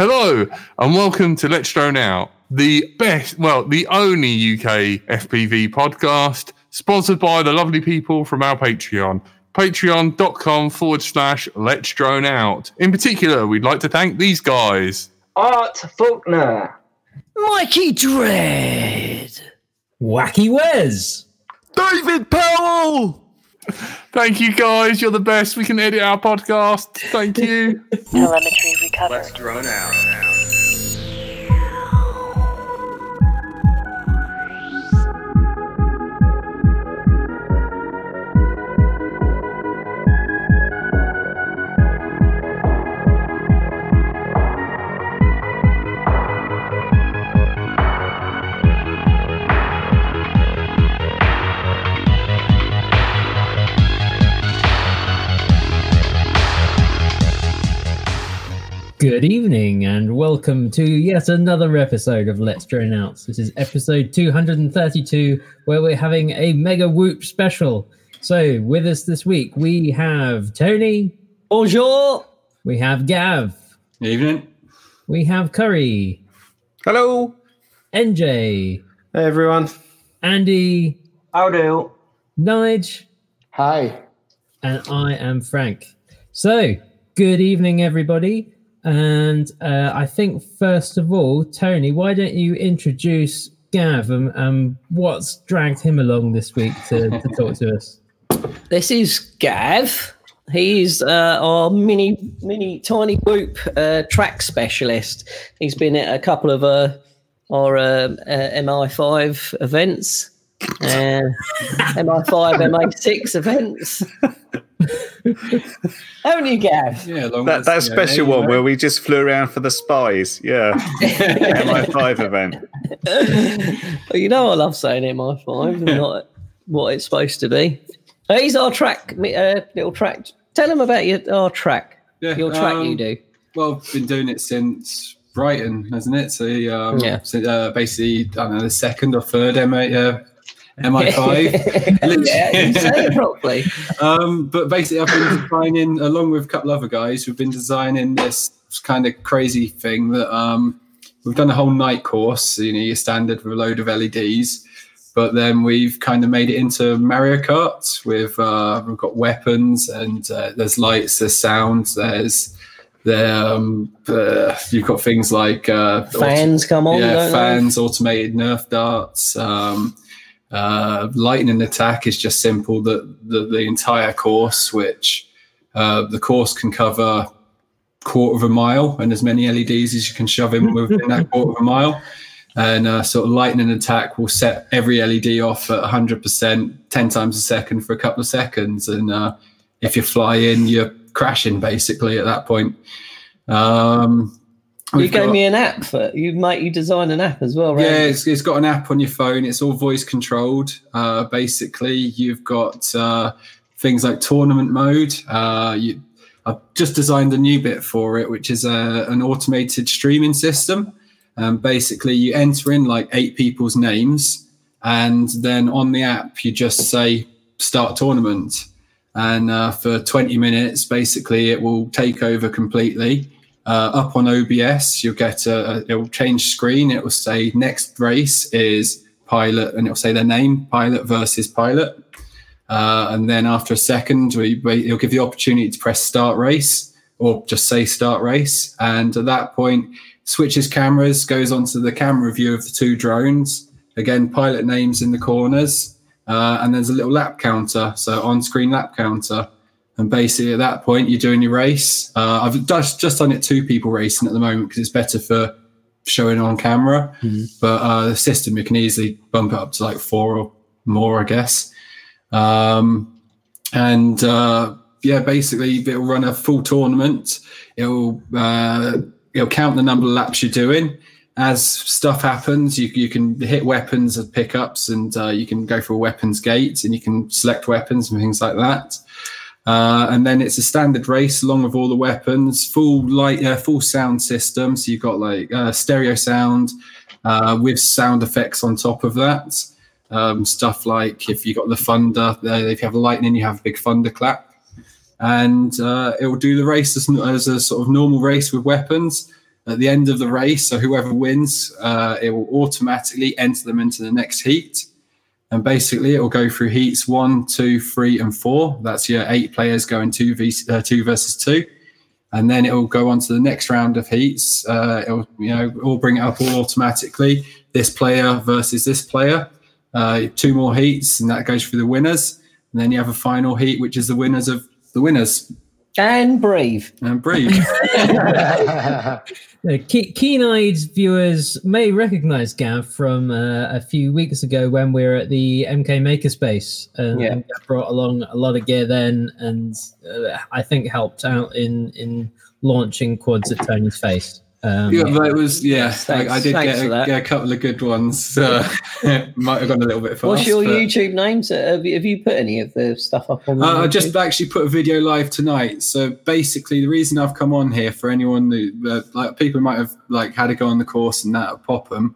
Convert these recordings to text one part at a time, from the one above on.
Hello and welcome to Let's Drone Out, the best, well, the only UK FPV podcast sponsored by the lovely people from our Patreon. Patreon.com forward slash Let's Drone Out. In particular, we'd like to thank these guys. Art Faulkner. Mikey Dread. Wacky Wes. David Powell. Thank you guys. You're the best. We can edit our podcast. Thank you. Telemetry recovered. Let's drone out. Good evening and welcome to yet another episode of Let's Drone Out. This is episode 232 where we're having a mega whoop special. So with us this week we have Tony, Bonjour. we have Gav, Evening. we have Curry, Hello. NJ, Hey everyone. Andy, How do? Nige, Hi. and I am Frank. So, good evening, everybody. And uh, I think, first of all, Tony, why don't you introduce Gav and um, what's dragged him along this week to, to talk to us? This is Gav. He's uh, our mini, mini, tiny whoop uh, track specialist. He's been at a couple of uh, our uh, uh, MI5 events, uh, MI5, MI6 events. Haven't you, Gav? Yeah, long That, that special one where we just flew around for the spies. Yeah. MI5 event. well, you know I love saying MI5, not what it's supposed to be. He's our track, uh, little track. Tell him about your our track, Yeah, your track you um, do. Well, I've been doing it since Brighton, hasn't it? So um, Yeah. so, uh, basically, I don't know, the second or third MI, uh, MI5. yeah, you say it properly. um, but basically, I've been designing, along with a couple other guys, we've been designing this kind of crazy thing that um, we've done a whole night course, you know, your standard with a load of LEDs. But then we've kind of made it into Mario Kart with uh, we've got weapons and uh, there's lights, there's sounds, there's there um, uh, you've got things like uh, Fans come on, yeah, fans, automated Nerf darts. Um, uh, lightning attack is just simple. That the, the entire course, which uh, the course can cover quarter of a mile and as many LEDs as you can shove in within that quarter of a mile. And uh, sort of lightning attack will set every LED off at 100%, 10 times a second for a couple of seconds. And uh, if you fly in, you're crashing basically at that point. Um, You gave got- me an app for you. Mate, you design an app as well, right? yeah, it's, it's got an app on your phone. It's all voice controlled. Uh, basically, you've got uh, things like tournament mode. Uh, you, I've just designed a new bit for it, which is a, an automated streaming system. Um, basically, you enter in like eight people's names, and then on the app, you just say start tournament. And uh, for 20 minutes, basically, it will take over completely uh, up on OBS, you'll get a, a it will change screen. It will say next race is pilot, and it'll say their name, pilot versus pilot. Uh, and then after a second, we, we, it'll give you the opportunity to press start race or just say start race. And at that point, switches cameras, goes onto the camera view of the two drones. Again, pilot names in the corners. Uh, and there's a little lap counter, so on-screen lap counter. And basically, at that point, you're doing your race. Uh, I've just just done it two people racing at the moment because it's better for showing on camera. But uh, the system you can easily bump it up to like four or more, I guess. Um, and uh, yeah, basically, it'll run a full tournament. It'll uh, it'll count the number of laps you're doing. As stuff happens, you you can hit weapons and pickups, and uh, you can go for a weapons gate, and you can select weapons and things like that. Uh, and then it's a standard race along with all the weapons, full light, uh, full sound system. So you've got like uh, stereo sound uh, with sound effects on top of that. Um, stuff like if you've got the thunder, uh, if you have lightning, you have a big thunder clap, and uh, it will do the race as, as a sort of normal race with weapons. at the end of the race. So whoever wins, it will automatically enter them into the next heat. And basically, it will go through heats one, two, three, and four. That's your eight players going two, v, uh, two versus two. And then it will go on to the next round of heats. Uh, it'll, you know, all bring it up all automatically. This player versus this player. Uh, two more heats, and that goes through the winners. And then you have a final heat, which is the winners of the winners. And brave And brave Uh, keen-eyed viewers may recognize Gav from uh, a few weeks ago when we were at the MK Makerspace, and, Yeah. Gav brought along a lot of gear then, and uh, I think helped out in in launching quads at Tony's face. Um, Yeah, but it was yeah. Thanks- I, I did get a, get a couple of good ones. Uh, might have gone a little bit fast. What's your but- YouTube name? Uh, Have you, have you put any of the stuff up on? Uh, I just actually put a video live tonight. So basically, the reason I've come on here for anyone who, uh, like people might have like had to go on the course and that at Popham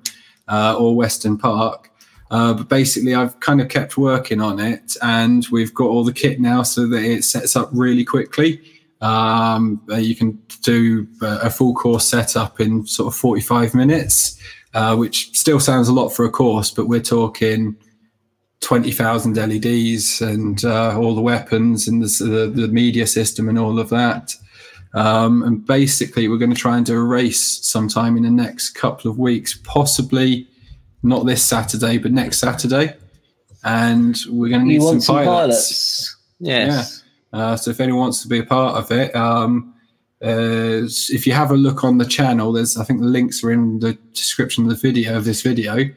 uh, or Western Park. Uh, but basically, I've kind of kept working on it, and we've got all the kit now so that it sets up really quickly. Um, uh, you can do uh, a full course setup in sort of 45 minutes, uh, which still sounds a lot for a course, but we're talking 20,000 LEDs and uh, all the weapons and the, the, the media system and all of that. Um, and basically, we're going to try and do a race sometime in the next couple of weeks, possibly not this Saturday, but next Saturday. And we're going to need some some pilots. pilots? Yes. Uh, so if anyone wants to be a part of it, um, uh, if you have a look on the channel, there's I think the links are in the description of the video of this video.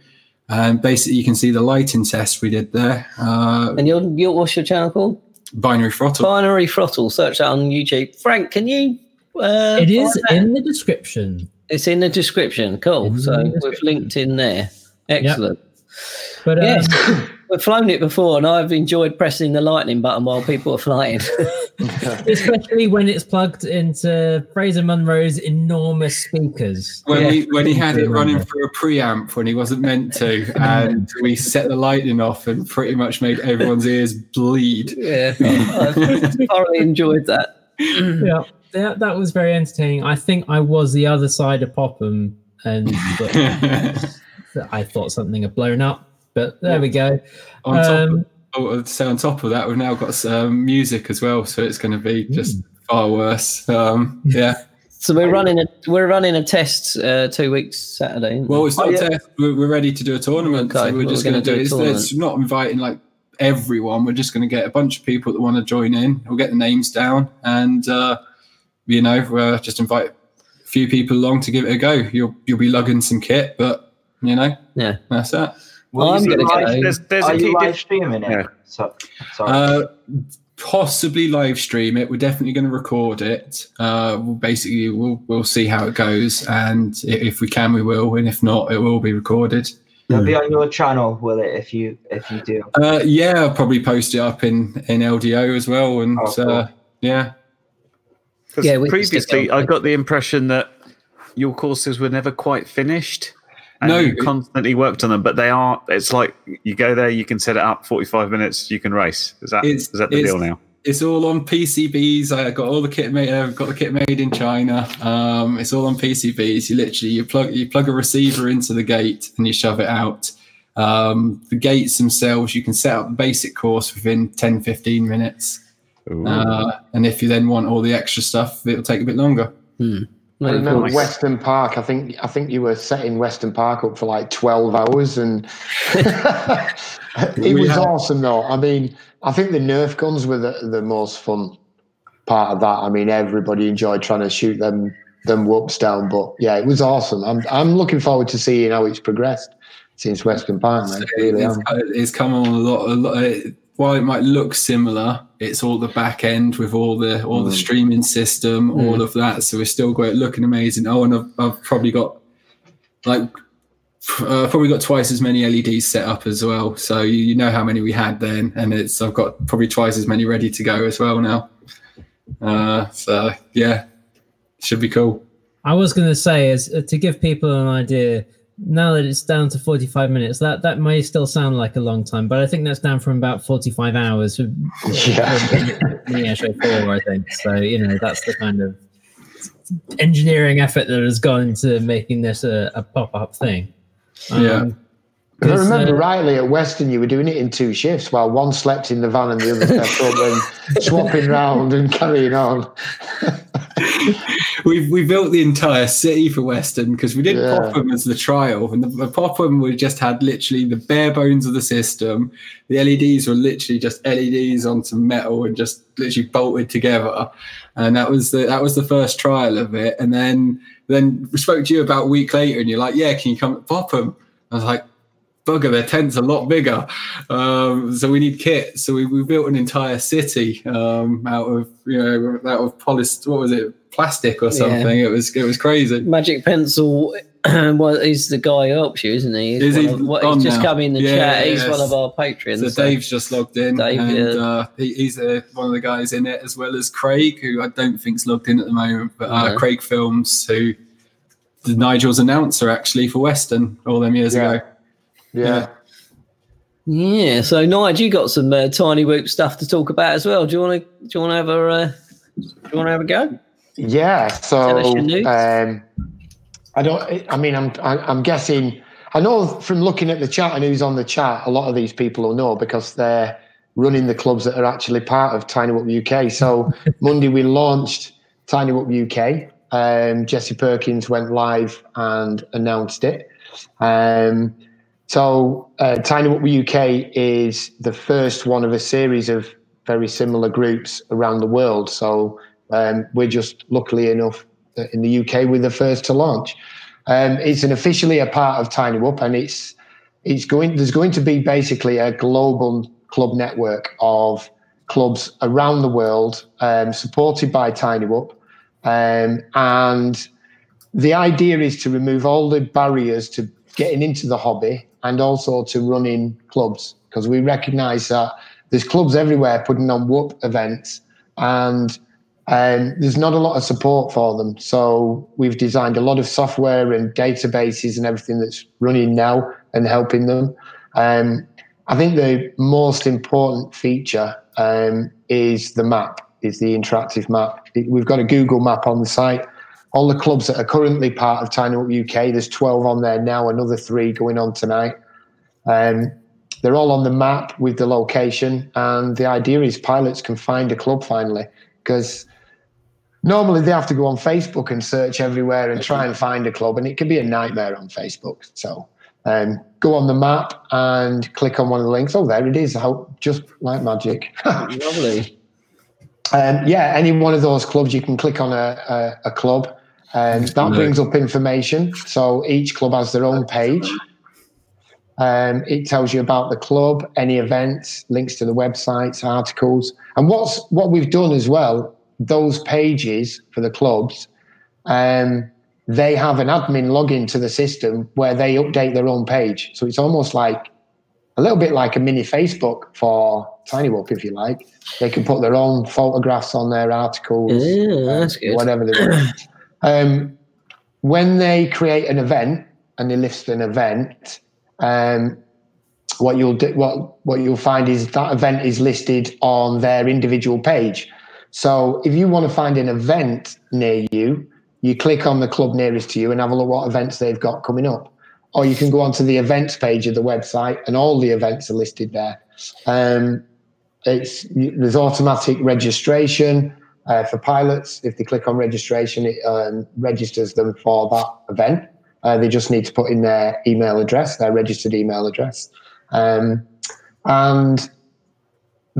And basically, you can see the lighting test we did there. Uh, And your, your what's your channel called? binary throttle. Binary Throttle. Search that on YouTube. Frank, can you? Uh, it is in the description. It's in the description. Cool. In So the we've linked in there. Excellent. But um, Yes. We've flown it before, and I've enjoyed pressing the lightning button while people are flying. especially when it's plugged into Fraser Munro's enormous speakers. when Yeah. we when he had it running Remember. through a preamp when he wasn't meant to, and we set the lightning off and pretty much made everyone's ears bleed. yeah, I've thoroughly enjoyed that. yeah, that, that was very entertaining. I think I was the other side of Popham, and I thought something had blown up. But there we go. on top Um, of, oh, so on top of that, we've now got some music as well, so it's going to be just far worse. Um, yeah. So we're running a we're running a test uh, two weeks Saturday. Well, it's not Oh, yeah. test. We're, we're ready to do a tournament. Okay, so we're well, just going to gonna do it. It's, it's not inviting like everyone. We're just going to get a bunch of people that want to join in. We'll get the names down, and uh, you know, uh, just invite a few people along to give it a go. You'll you'll be lugging some kit, but you know, Yeah. that's that. Will I'm gonna go. There's, there's Are a you live streaming it? Yeah. So, sorry. Uh, possibly live stream it. We're definitely going to record it. Uh, we'll basically, we'll we'll see how it goes, and if we can, we will, and if not, it will be recorded. It'll be on your channel, will it? If you if you do. Uh, yeah, I'll probably post it up in in LDO as well, and Oh, cool. uh, yeah, 'cause Yeah, we can stick previously. I got the impression that your courses were never quite finished. And No, you constantly worked on them, but they are. It's like you go there, you can set it up. Forty-five minutes, you can race. Is that is It's- that the deal now? it's all on PCBs. I got all the kit made. I've got the kit made in China. Um, it's all on PCBs. You literally you plug you plug a receiver into the gate and you shove it out. Um, the gates themselves, you can set up the basic course within 10, 15 minutes. Uh, and if you then want all the extra stuff, it'll take a bit longer. I remember Nice. Western Park. I think I think you were setting Western Park up for like twelve hours, and it We was had- awesome. Though I mean, I think the Nerf guns were the, the most fun part of that. I mean, everybody enjoyed trying to shoot them them whoops down. But yeah, it was awesome. I'm I'm looking forward to seeing how it's progressed since Western Park. Man, really it's, it's come on a lot. A lot it, while it might look similar, it's all the back end with all the all the streaming system, all of that. So it's still great, looking amazing. Oh, and I've, I've probably got like uh, probably got twice as many LEDs set up as well. So you, you know how many we had then, and it's I've got probably twice as many ready to go as well now. Uh, so yeah, should be cool. I was going to say is uh, to give people an idea. Now that it's down to 45 minutes, that that may still sound like a long time, but I think that's down from about 45 hours. for- Yeah. for Show 4, I think. So, you know, that's the kind of engineering effort that has gone into making this a, a pop up thing. Yeah. If I 'cause, remember uh, rightly, at Western, you were doing it in two shifts while one slept in the van and the other slept up and swapping round and carrying on. we we built the entire city for Western because we did Yeah. Popham as the trial, and the, the Popham we just had literally the bare bones of the system. The LEDs were literally just LEDs onto metal and just literally bolted together, and that was the that was the first trial of it. And then then we spoke to you about a week later, and you're like, "Yeah, can you come to Popham?" I was like. Bugger, their tent's a lot bigger, um, so we need kit. So we, we built an entire city um, out of you know out of polished what was it plastic or Yeah. something. It was it was crazy. Magic Pencil well, he's the guy who helps you, isn't he? He's, Is he of- what, he's just now? come in the Yeah, chat. He's yes. one of our patrons. So so- Dave's just logged in, Dave, and yeah. uh, he, he's uh, one of the guys in it, as well as Craig, who I don't think's logged in at the moment. But uh. Craig Films, who the Nigel's announcer actually for Western all them years Yeah. ago. Yeah. Yeah, so Nigel, you got some uh, tiny whoop stuff to talk about as well. Do you want to? Do you want to have a? Uh, do you want to have a go? Yeah. So um, I don't. I mean, I'm. I- I'm guessing. I know from looking at the chat and who's on the chat, a lot of these people will know because they're running the clubs that are actually part of Tiny Whoop UK. So Monday we launched Tiny Whoop UK. Um, Jesse Perkins went live and announced it. Um, so uh, Tiny Whoop UK is the first one of a series of very similar groups around the world. So um, we're just luckily enough in the UK we're the first to launch. Um, it's an officially a part of Tiny Whoop, and it's it's going. There's going to be basically a global club network of clubs around the world, um, supported by Tiny Whoop, um, and the idea is to remove all the barriers to getting into the hobby and also to running clubs because we recognise that there's clubs everywhere putting on whoop events and um, there's not a lot of support for them. So we've designed a lot of software and databases and everything that's running now and helping them. Um, I think the most important feature um, is the map, is the interactive map. We've got a Google map on the site. All the clubs that are currently part of Tiny Whoop UK, there's 12 on there now, another three going on tonight. Um, they're all on the map with the location, and the idea is pilots can find a club finally because normally they have to go on Facebook and search everywhere and try and find a club, and it can be a nightmare on Facebook. So um, go on the map and click on one of the links. Oh, there it is. How just like magic. Lovely. Um, yeah, any one of those clubs, you can click on a, a, a club, and that brings up information. So each club has their own page. Um, it tells you about the club, any events, links to the websites, articles, and what's what we've done as well. Those pages for the clubs, um, they have an admin login to the system where they update their own page. So it's almost like a little bit like a mini Facebook for Tiny Whoop, if you like. They can put their own photographs on their articles, good. whatever they want. um, when they create an event and they list an event, um, what you'll do, what what you'll find is that event is listed on their individual page. So if you want to find an event near you, you click on the club nearest to you and have a look what events they've got coming up. Or you can go onto the events page of the website and all the events are listed there. Um, it's there's automatic registration uh, for pilots. If they click on registration, it um, registers them for that event. Uh, they just need to put in their email address, their registered email address. Um, and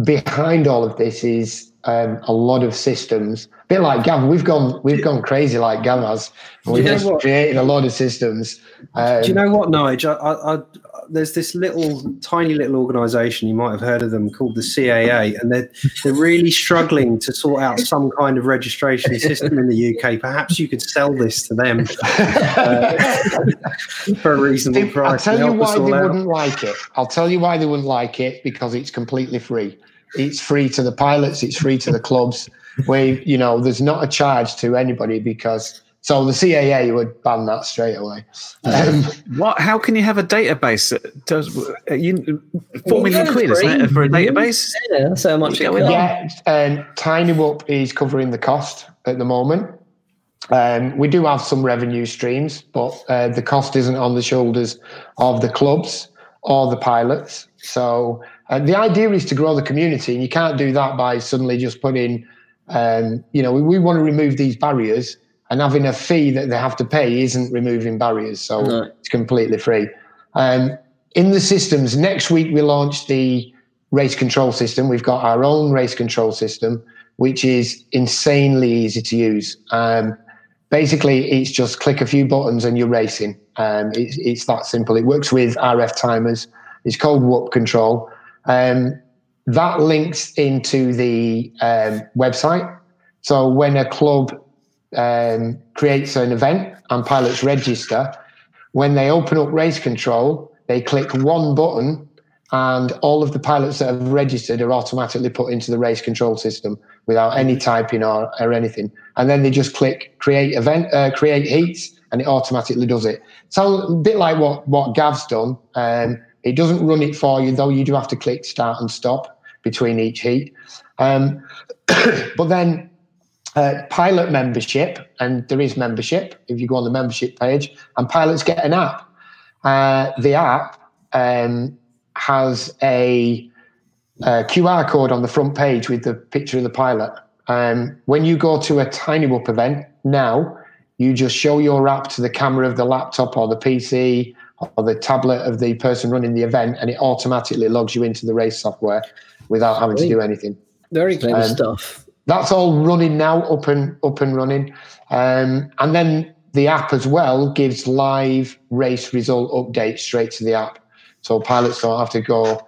behind all of this is um, a lot of systems. A bit like Gav, we've gone we've gone crazy like Gav has. We've just what? created a lot of systems. Um, Do you know what, Nigel? I, I, there's this little, tiny little organisation you might have heard of them called the CAA, and they're they're really struggling to sort out some kind of registration system in the UK. Perhaps you could sell this to them uh, for a reasonable I'll price. tell you why they out. wouldn't like it. I'll tell you why they wouldn't like it because it's completely free. It's free to the pilots. It's free to the clubs. We, you know, there's not a charge to anybody because so the CAA would ban that straight away. Um, What? How can you have a database that does uh, you, four Well, million yeah, quid? Isn't it for a database? Yeah, that's how much it going costs. on? yeah, um, Tiny Whoop is covering the cost at the moment. Um, we do have some revenue streams, but uh, the cost isn't on the shoulders of the clubs or the pilots. So uh, the idea is to grow the community, and you can't do that by suddenly just putting, um, you know, we, we want to remove these barriers, and having a fee that they have to pay isn't removing barriers. So No. it's completely free. Um, in the systems, next week we launch the race control system. We've got our own race control system, which is insanely easy to use. Um, basically, it's just click a few buttons and you're racing. Um, it's, it's that simple. It works with RF timers. It's called Whoop Control. Um, that links into the um, website. So when a club um, creates an event and pilots register, when they open up race control, they click one button and all of the pilots that have registered are automatically put into the race control system without any typing or, or anything. And then they just click create event, uh, create heats, and it automatically does it. So a bit like what what Gav's done. Um, it doesn't run it for you though. You do have to click start and stop between each heat. Um, but then uh, pilot membership, and there is membership if you go on the membership page, and pilots get an app. Uh, the app um, has a, a QR code on the front page with the picture of the pilot. Um, when you go to a Tiny Whoop event now, you just show your app to the camera of the laptop or the PC or the tablet of the person running the event, and it automatically logs you into the race software without having to do anything Very clever Um, stuff. that's all running now, up and up and running. Um, and then the app as well gives live race result updates straight to the app, so pilots don't have to go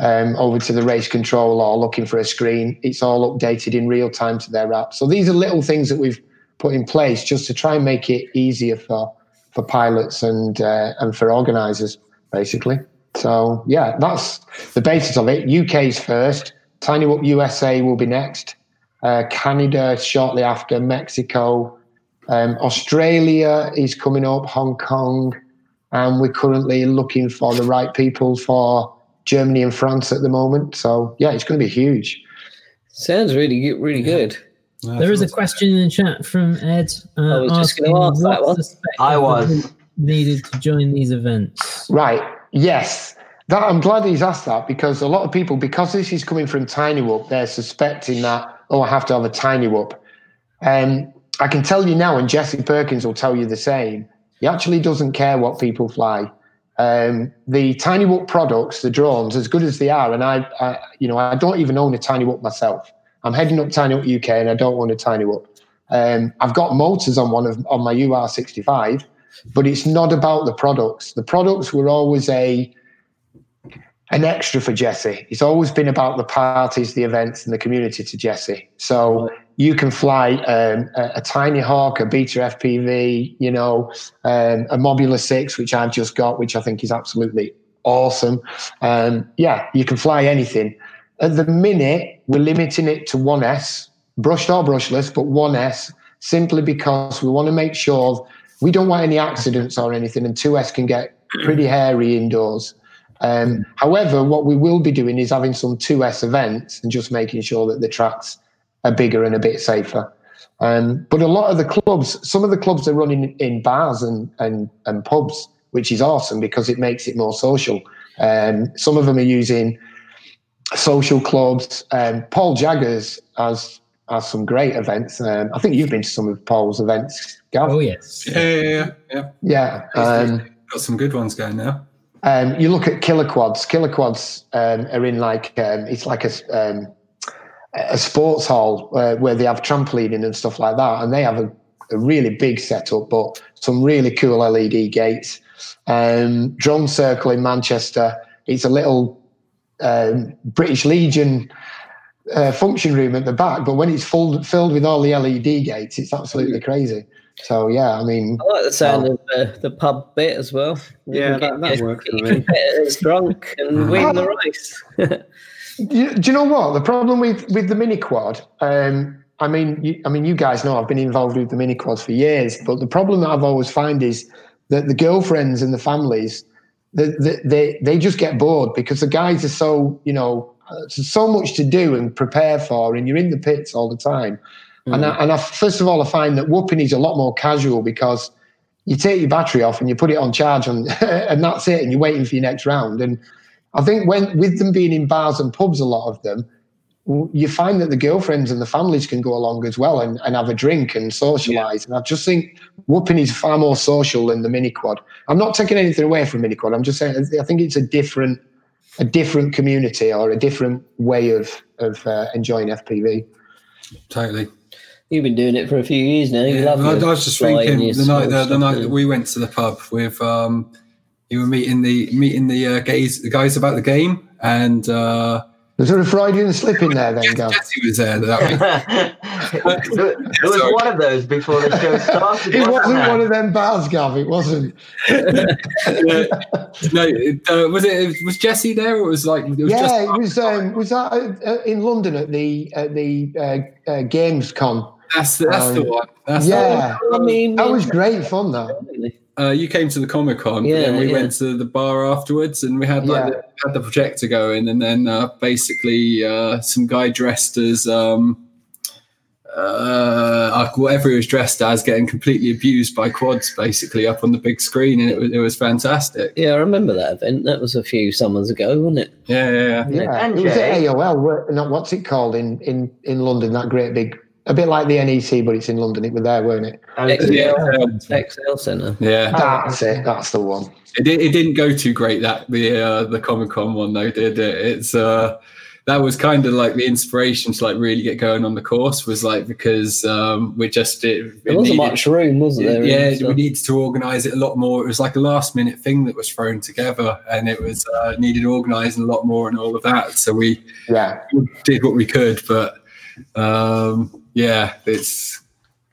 um, over to the race control or looking for a screen. It's all updated in real time to their app. So these are little things that we've put in place just to try and make it easier for for pilots and uh, and for organisers, basically. So yeah, that's the basis of it. UK's first. Tiny Whoop USA will be next uh, Canada shortly after, Mexico, um, Australia is coming up, Hong Kong, and we're currently looking for the right people for Germany and France at the moment. So yeah, it's going to be huge. Sounds really. Really good. There is a question in the chat from Ed. Uh, I was just asking gonna ask that one. I was. needed to join these events. Right. Yes. That I'm glad he's asked that because a lot of people, because this is coming from Tiny Whoop, they're suspecting that oh, I have to have a Tiny Whoop. Um, I can tell you now, and Jesse Perkins will tell you the same. He actually doesn't care what people fly. Um, the Tiny Whoop products, the drones, as good as they are, and I, I, you know, I don't even own a Tiny Whoop myself. I'm heading up Tiny Whoop UK, and I don't want a Tiny Whoop. Um, I've got motors on one of on my UR65, but it's not about the products. The products were always a an extra for Jesse. It's always been about the parties, the events, and the community to Jesse. So you can fly um, a, a Tiny Hawk, a Beta FPV, you know, um, a Mobula 6, which I've just got, which I think is absolutely awesome. Um, yeah, you can fly anything. At the minute, we're limiting it to 1S, brushed or brushless, but 1S, simply because we want to make sure we don't want any accidents or anything, and 2S can get pretty hairy indoors. Um, however, what we will be doing is having some 2S events and just making sure that the tracks are bigger and a bit safer. Um, but a lot of the clubs, some of the clubs are running in bars and, and, and pubs, which is awesome because it makes it more social. Um, some of them are using social clubs. Um, Paul Jaggers has has some great events. Um, I think you've been to some of Paul's events, Gav. Oh yes. Yeah, yeah, yeah. yeah. Yeah. Um, Got some good ones going now. um, you look at killer quads. Killer quads um, are in like um, it's like a um, a sports hall uh, where they have trampolining and stuff like that, and they have a, a really big setup, but some really cool LED gates. Um, Drone Circle in Manchester. It's a little um, British Legion uh, function room at the back, but when it's full filled with all the LED gates, it's absolutely crazy. So yeah, I mean, I like the sound of the, the pub bit as well. You Yeah, can that- that your- works get for your me. competitors drunk and win the race. You, do you know what the problem with with the mini quad? Um, I mean, you, I mean, you guys know I've been involved with the mini quads for years, but the problem that I've always found is that the girlfriends and the families, they, they, just get bored because the guys are so, you know, uh, so much to do and prepare for, and you're in the pits all the time. And, I, and I, first of all, I find that whooping is a lot more casual because you take your battery off and you put it on charge, and, and that's it, and you're waiting for your next round. And I think when with them being in bars and pubs, a lot of them, you find that the girlfriends and the families can go along as well and, and have a drink and socialise. And I just think whooping is far more social than the mini quad. I'm not taking anything away from mini quad. I'm just saying I think it's a different a different community or a different way of of uh, enjoying FPV. Totally. You've been doing it for a few years now. You Yeah, love I, I was just thinking the night the, the night that we went to the pub with um, you were meeting the meeting the uh, guys the guys about the game, and uh, Was there a Freudian slip in there then, Gav? Jesse was there that week. there was Sorry. one of those before the show started. It wasn't there? one of them bars, Gav. It wasn't. no, uh, was it was Jesse there? Or it was like it was yeah, just it was. Um, was that uh, uh, in London at the at the uh, uh, Games Con? that's the, that's the um, one. That's the Yeah, I mean, that was great fun. That. One. Uh, you came to the Comic Con, Yeah, and we yeah. went to the bar afterwards, and we had like Yeah. the, had the projector going, and then uh, basically uh, some guy dressed as um, uh, whatever he was dressed as, getting completely abused by quads, basically up on the big screen, and it was it was fantastic. Yeah, I remember that event. That was a few summers ago, wasn't it? Yeah, yeah, yeah. Yeah, And it was at AOL. Not what's it called in in in London? That great big, a bit like the NEC, but it's in London. It was there, weren't it? ExCeL, Yeah. ExCeL Centre. yeah. That's it. That's the one. It, it didn't go too great that the uh, the Comic Con one though, did it? It's uh, that was kind of like the inspiration to like really get going on the course was like because um, we just it, There wasn't needed- much room, was there? yeah, And we needed to organise it a lot more. It was like a last minute thing that was thrown together, and it was uh, needed organising a lot more and all of that. So we Yeah, did what we could, but um, yeah, it's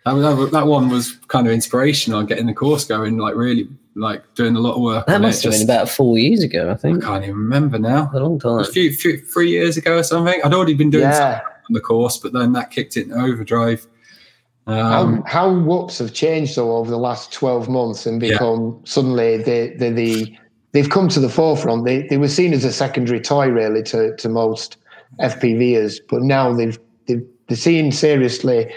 that, that, that one was kind of inspirational getting the course going, like really like doing a lot of work. That must it, have been about four years ago, I think. I can't even remember now. A long time. a few, few three years ago or something. I'd already been doing something yeah. on the course, but then that kicked it in overdrive. Um, how how whoops have changed though over the last twelve months and become suddenly they they the they've come to the forefront. They they were seen as a secondary toy really to to most FPVers, but now they've they've they're seen seriously,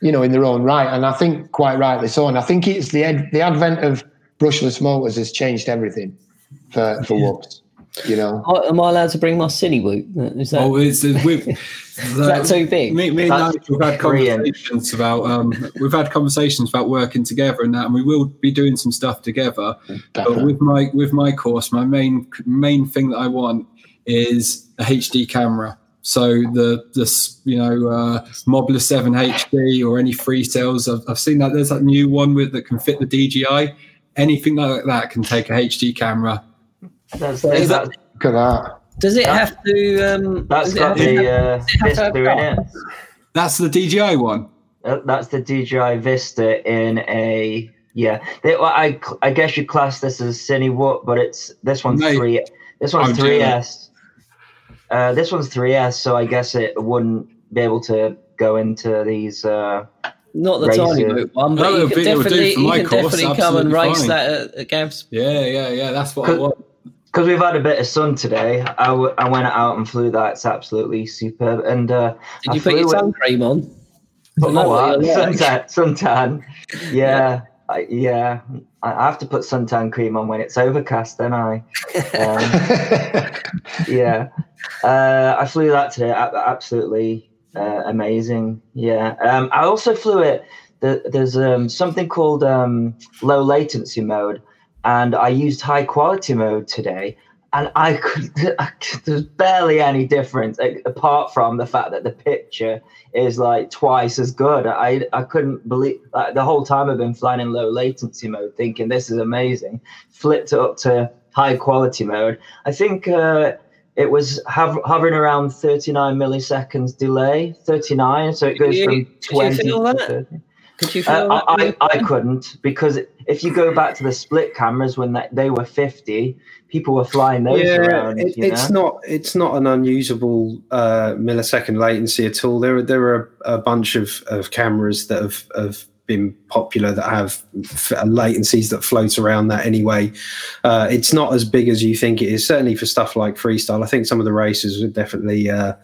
you know, in their own right, and I think quite rightly so. And I think it's the ad, the advent of brushless motors has changed everything for for whoops. You know, Oh, Am I allowed to bring my Cinewhoop? Is that, oh, it's uh, we've, is that too big? Me, me and That's Nigel have had conversations about um, we've had conversations about working together and that, and we will be doing some stuff together. But with my with my course, my main main thing that I want is a HD camera. So the this you know uh, Mobula Seven HD or any free cells, I've, I've seen that there's that new one with that can fit the DJI. Anything like that can take a HD camera. That's, Is that's, Look at that. Does it have to? Um, that's does it got have the have- uh, does it have to have Vista in it. That's the DJI one. Uh, That's the DJI Vista in a yeah. They, well, I I guess you class this as Cine Whoop, but it's this one's Mate. three. This one's three dear. S. Uh, this one's three S, so I guess it wouldn't be able to go into these. Uh, Not the Racer. tiny whoop one, but No, you it'll can be- it'll do definitely, for you my can course, definitely come and race fine. that at, at Gav's. Yeah, yeah, yeah. That's what I want. because we've had a bit of sun today, I, w- I went out and flew that. It's absolutely superb. And uh, Did I you put your it- sun cream on? Oh, I know what you're like. suntan, suntan. Yeah, I, yeah. I have to put suntan cream on when it's overcast, then I. Um, yeah, uh, I flew that today. Absolutely uh, amazing. Yeah. Um, I also flew it. The, there's um, something called um, low latency mode, and I used high quality mode today. And I could, could, there's barely any difference apart from the fact that the picture is like twice as good. I I couldn't believe like, the whole time I've been flying in low latency mode, thinking this is amazing. Flipped it up to high quality mode. I think uh, it was hov- hovering around 39 milliseconds delay, 39. So it goes from did you 20 feel to that? 30. Could you feel Uh. I, I, I couldn't because if you go back to the split cameras when they, they were 50, people were flying those yeah, around. it, you it's know? not it's not an unusable uh, millisecond latency at all. There are there are a, a bunch of, of cameras that have, have been popular that have f- latencies that float around that anyway. Uh, it's not as big as you think it is. Certainly for stuff like freestyle, I think some of the racers would definitely uh,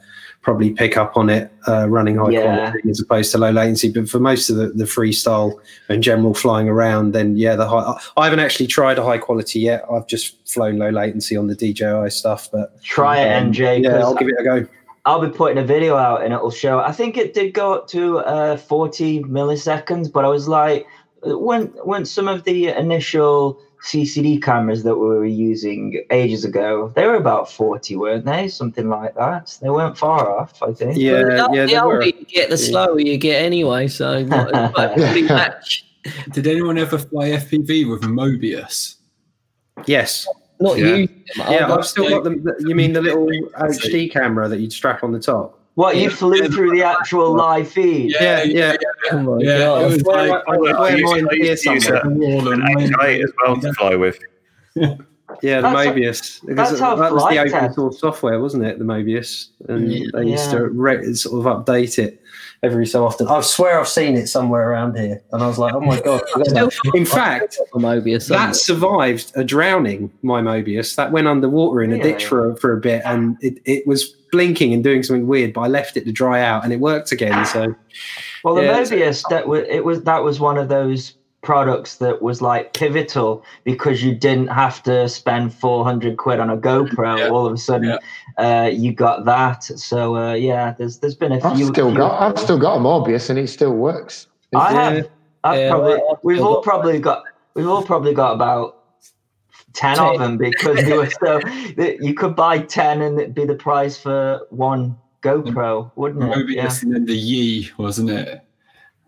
probably pick up on it uh, running high Yeah. quality as opposed to low latency. But for most of the, the freestyle and general flying around, then yeah, the high. I haven't actually tried a high quality yet. I've just flown low latency on the DJI stuff, but Try it, um, NJ. yeah, I'll give it a go. I'll be putting a video out and it'll show. I think it did go up to uh, 40 milliseconds, but I was like, when when some of the initial CCD cameras that we were using ages ago, they were about 40, weren't they? Something like that. They weren't far off, I think. Yeah, the, yeah, the they older were. you get, the slower you get anyway. So might, might match. Did anyone ever fly FPV with Mobius? Yes. Not Yeah. you. Yeah, I've still got the. the- You mean the little HD camera that you'd strap on the top? What, you flew through the actual live feed? Yeah, yeah. Oh my Yeah, God. it was Where- like, where- I used- I to use somewhere. a- wall and an H8 as well to fly with. Yeah, the That's how- Mobius. Because that's that was the open test- source software, wasn't it? The Mobius, and Yeah. they used Yeah. to re- sort of update it every so often. I swear I've seen it somewhere around here, and I was like, oh my god! I forgot Still that. In fact, Mobius. that survived a drowning. My Mobius that went underwater in a ditch for a, for a bit, and it, it was blinking and doing something weird. But I left it to dry out, and it worked again. So Well, the Yeah, Mobius that was it was that was one of those products that was like pivotal because you didn't have to spend 400 quid on a GoPro. Yeah. All of a sudden, uh, you got that. So uh, yeah, there's there's been a I've few. still few- got I've still got a Mobius and it still works. I Yeah. have. I've Yeah, probably, well, we've all probably got we've all probably got about. 10 Ten. of them because they were so you could buy 10 and it'd be the price for one GoPro, wouldn't it? Mobius Yeah. and then the Yi, wasn't it?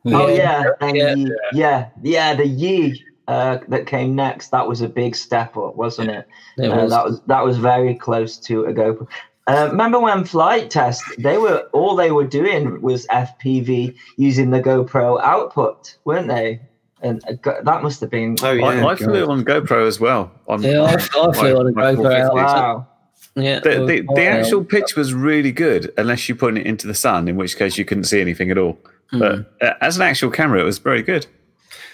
Oh Yeah. yeah, and Yeah. Yi- yeah, yeah, the Yi uh, that came next. That was a big step up, wasn't it? It Uh, was. that was that was very close to a GoPro. Uh, remember when flight test? They were all they were doing was FPV using the GoPro output, weren't they? And uh, that must have been oh yeah, I, I flew on GoPro as well. On Yeah, I, I flew on a my- my GoPro. wow. Yeah, The, the, the actual pitch was really good, unless you put it into the sun, in which case you couldn't see anything at all. But uh, as an actual camera, it was very good.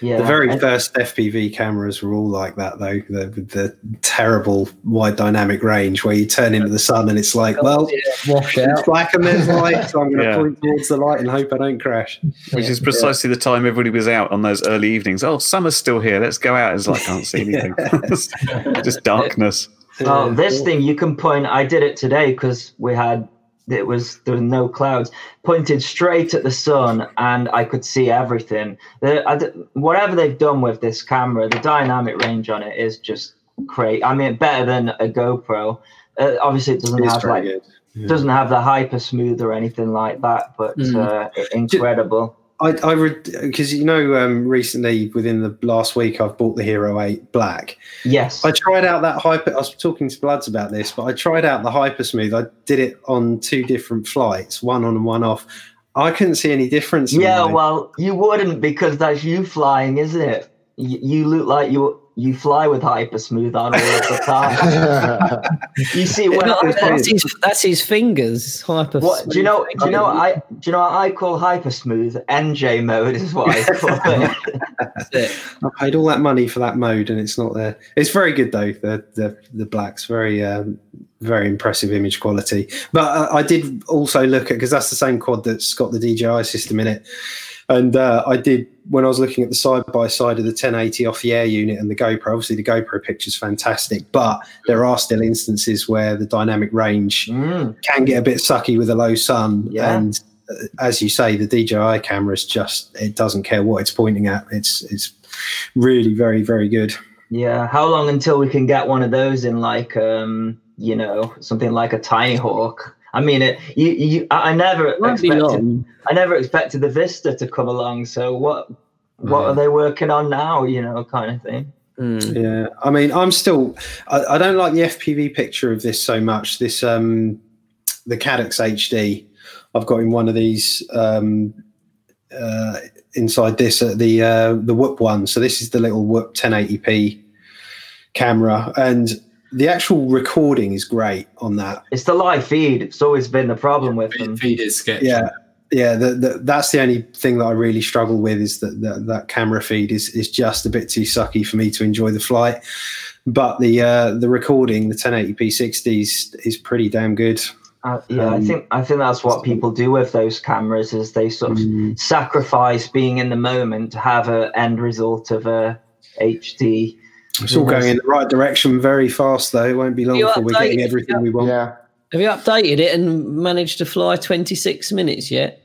Yeah, The very and- first FPV cameras were all like that, though. The, with the terrible wide dynamic range where you turn into the sun and it's like, well, yeah, wash it's out. black and there's light, so I'm going to Yeah. point towards the light and hope I don't crash. Which Yeah. is precisely the time everybody was out on those early evenings. Oh, summer's still here. Let's go out. It's like, I can't see anything. Just darkness. Oh, this thing you can point. I did it today because we had it was there were no clouds. Pointed straight at the sun, and I could see everything. The, I d whatever they've done with this camera, the dynamic range on it is just great. I mean, better than a GoPro. Uh, obviously, it doesn't It's have like. Yeah. doesn't have the hyper smooth or anything like that, but Mm. uh, incredible. I, I because you know, um, recently within the last week, I've bought the Hero 8 Black. Yes. I tried out that hyper. I was talking to Bloods about this, but I tried out the hyper smooth. I did it on two different flights, one on and one off. I couldn't see any difference. Yeah, well, you wouldn't because that's you flying, isn't it? You, you look like you you fly with hyper smooth on all of the time. you see, when No, I, that's, his, that's his fingers. Hyper. what do you know? Do you know? I do you know what I call hyper smooth? NJ mode is what I call it. I paid all that money for that mode, and it's not there. It's very good though. The the the black's very um, very impressive image quality. But uh, I did also look at because that's the same quad that's got the DJI system in it, and uh, I did when I was looking at the side by side of the 1080 off the air unit and the GoPro. Obviously, the GoPro picture is fantastic, but there are still instances where the dynamic range Mm, can get a bit sucky with a low sun Yeah. and uh, as you say the DJI camera is just it doesn't care what it's pointing at it's it's really very very good yeah. How long until we can get one of those in like um you know something like a tiny hawk? I mean, it. You, you. I I never expected. I never expected the Vista to come along. So what? What Yeah. are they working on now? You know, kind of thing. Mm. yeah I mean I'm still I, I don't like the FPV picture of this so much this um the Caddx HD I've got in one of these um uh inside this uh, the uh the Whoop one so this is the little Whoop 1080p camera and the actual recording is great on that It's the live feed. It's always been the problem with them. Feed is sketchy. yeah yeah the, the, that's the only thing that i really struggle with is that that, that camera feed is, is just a bit too sucky for me to enjoy the flight but the uh the recording the 1080p 60s is pretty damn good Uh, yeah, I Um, think I think that's what people do with those cameras is they sort of Mm. sacrifice being in the moment to have a end result of a HD. It's all going in the right direction very fast, though. It won't be long before we're getting updated- everything we want. Yeah. Have you updated it and managed to fly 26 minutes yet?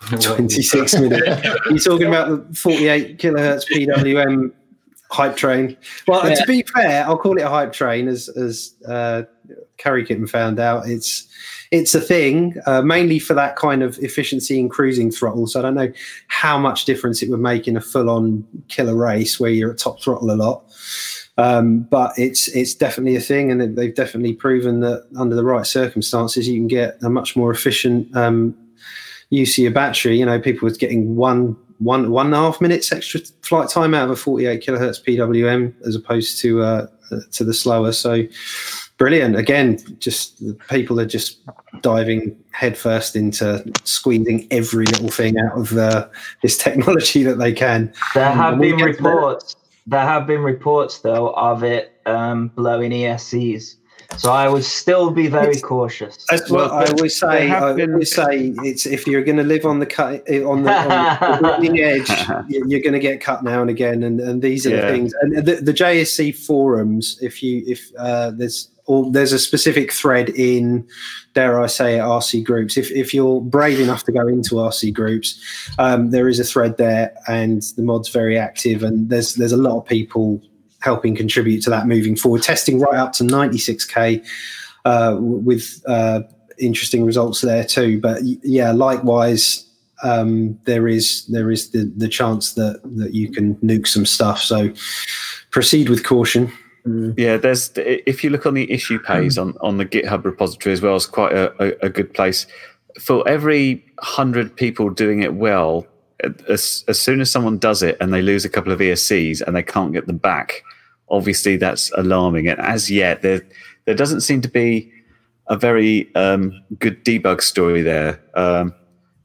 26 minutes. You're talking about the 48 kilohertz PWM hype train. Well, Yeah. to be fair, I'll call it a hype train, as as uh, Carrie Kitten found out. It's it's a thing uh, mainly for that kind of efficiency in cruising throttle. So I don't know how much difference it would make in a full-on killer race where you're at top throttle a lot. Um, but it's it's definitely a thing, and they've definitely proven that under the right circumstances, you can get a much more efficient um, use of your battery. You know, people was getting one one one and a half minutes extra flight time out of a 48 kilohertz PWM as opposed to uh, to the slower. So brilliant. Again, just the people are just diving headfirst into squeezing every little thing out of uh, this technology that they can. There have And we been get to reports. There have been reports though of it um, blowing ESCs. So I would still be very cautious. That's what Well, I always say. I been- always say it's if you're going to live on the cut on the, on the bleeding edge, you- you're going to get cut now and again. And, and these are Yeah. the things. And the, the JESC forums, if you if uh, there's or there's a specific thread in, dare I say, RC groups. If if you're brave enough to go into RC groups, um, there is a thread there, and the mod's very active. And there's there's a lot of people helping contribute to that moving forward. Testing right up to 96k uh, with uh, interesting results there too. But yeah, likewise, um, there is there is the, the chance that that you can nuke some stuff. So proceed with caution. Yeah, there's if you look on the issue page on, on the GitHub repository as well, it's quite a, a, a good place. For every hundred people doing it well, as, as soon as someone does it and they lose a couple of ESCs and they can't get them back, obviously that's alarming. And as yet, there there doesn't seem to be a very um, good debug story there. Um,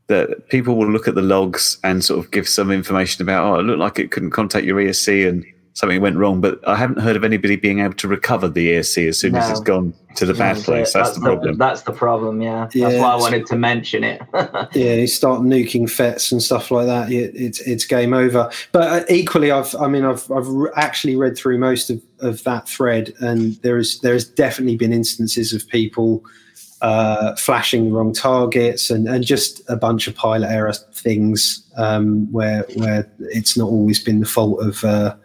that people will look at the logs and sort of give some information about, oh, it looked like it couldn't contact your ESC and something went wrong. But I haven't heard of anybody being able to recover the ESC as soon as it's gone to the bad That's place. it. That's, the problem. That's the problem. Yeah, Yeah, that's why I wanted to mention it. Yeah, you start nuking fets and stuff like that. It, it's it's game over. But uh, equally, I've I mean I've I've re- actually read through most of, of that thread, and there is there has definitely been instances of people uh, flashing the wrong targets and, and just a bunch of pilot error things um, where where it's not always been the fault of uh,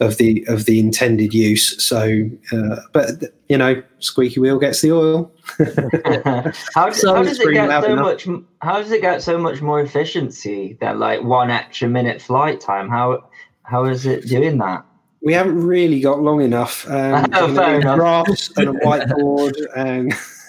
of the of the intended use. So, uh, but you know, squeaky wheel gets the oil. how, So how does it get so enough. much? How does it get so much more efficiency than like one extra minute flight time? How how is it doing that? We haven't really got long enough. Um, Oh, enough. graphs and a whiteboard, and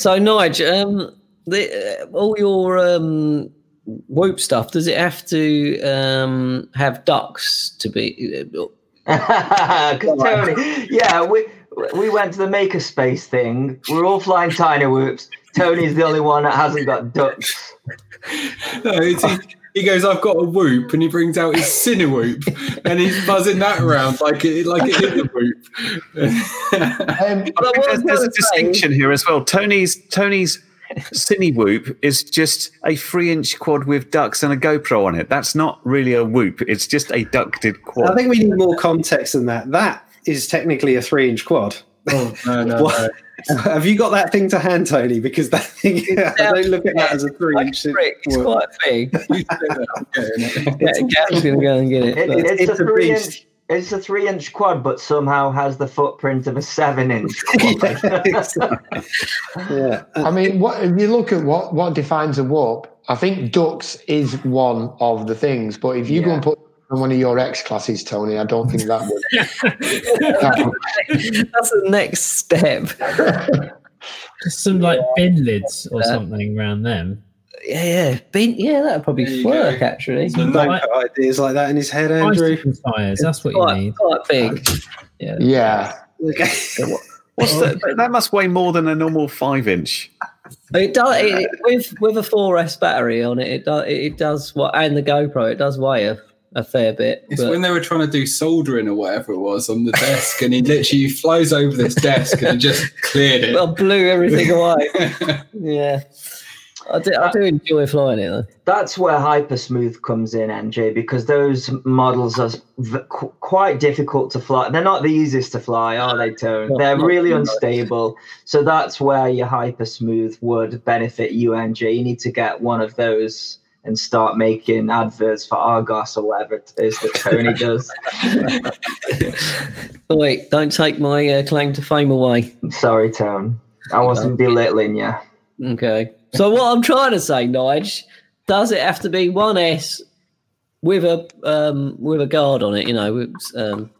So, Nige, um, the, uh, all your um, Whoop stuff, does it have to um, have ducts to be? uh, 'Cause Tony, yeah, we we went to the makerspace thing. We're all flying tiny whoops. Tony's the only one that hasn't got ducts. No, it's, he, he goes, I've got a whoop, and he brings out his Cinewhoop, and he's buzzing that around like it, like it is a whoop. Um, But what There's, there's a say- distinction here as well. Tony's Tony's Cine Whoop is just a three-inch quad with ducts and a GoPro on it. That's not really a whoop. It's just a ducted quad. I think we need more context than that. That is technically a three-inch quad. oh, no, no, What? Have you got that thing to hand, Tony? Because that thing, yeah, I don't look at that as a like three-inch. a brick, it's quite big. no. You say that, I'm. Yeah, Gav's going to go and get it. It, it's, it's a a three beast. inch. It's a three inch quad, but somehow has the footprint of a seven inch quad. Yeah, exactly. yeah. I mean, what if you look at what what defines a warp, I think ducts is one of the things, but if you go and put on one of your X classes, Tony, I don't think that would. That's the next step. Just some like Yeah. bin lids or Yeah. something around them. Yeah, yeah, bin, yeah, that'd probably work go. actually. Don't Like- put ideas like that in his head, Andrew. Bicycle tires. That's what you need. quite big. Yeah. Yeah. What's that? That must weigh more than a normal five inch. It does it, with with a 4S battery on it. It does it does what and the GoPro. It does weigh a, a fair bit. It's but- when they were trying to do soldering or whatever it was on the desk, and he literally flies over this desk and just cleared it. Well, blew everything away. yeah, I do. I do enjoy flying it though. That's where Hypersmooth comes in, NJ, because those models are v- qu- quite difficult to fly. They're not the easiest to fly, are they, Tone? No, They're not really really. unstable. So that's where your Hypersmooth would benefit you, NJ. You need to get one of those and start making adverts for Argos or whatever it is that Tony does. Oh, wait, don't take my uh, claim to fame away. Sorry, Tone. I wasn't belittling you. Okay. So what I'm trying to say, Nige, does it have to be one S with a um, with a guard on it? You know, with, um,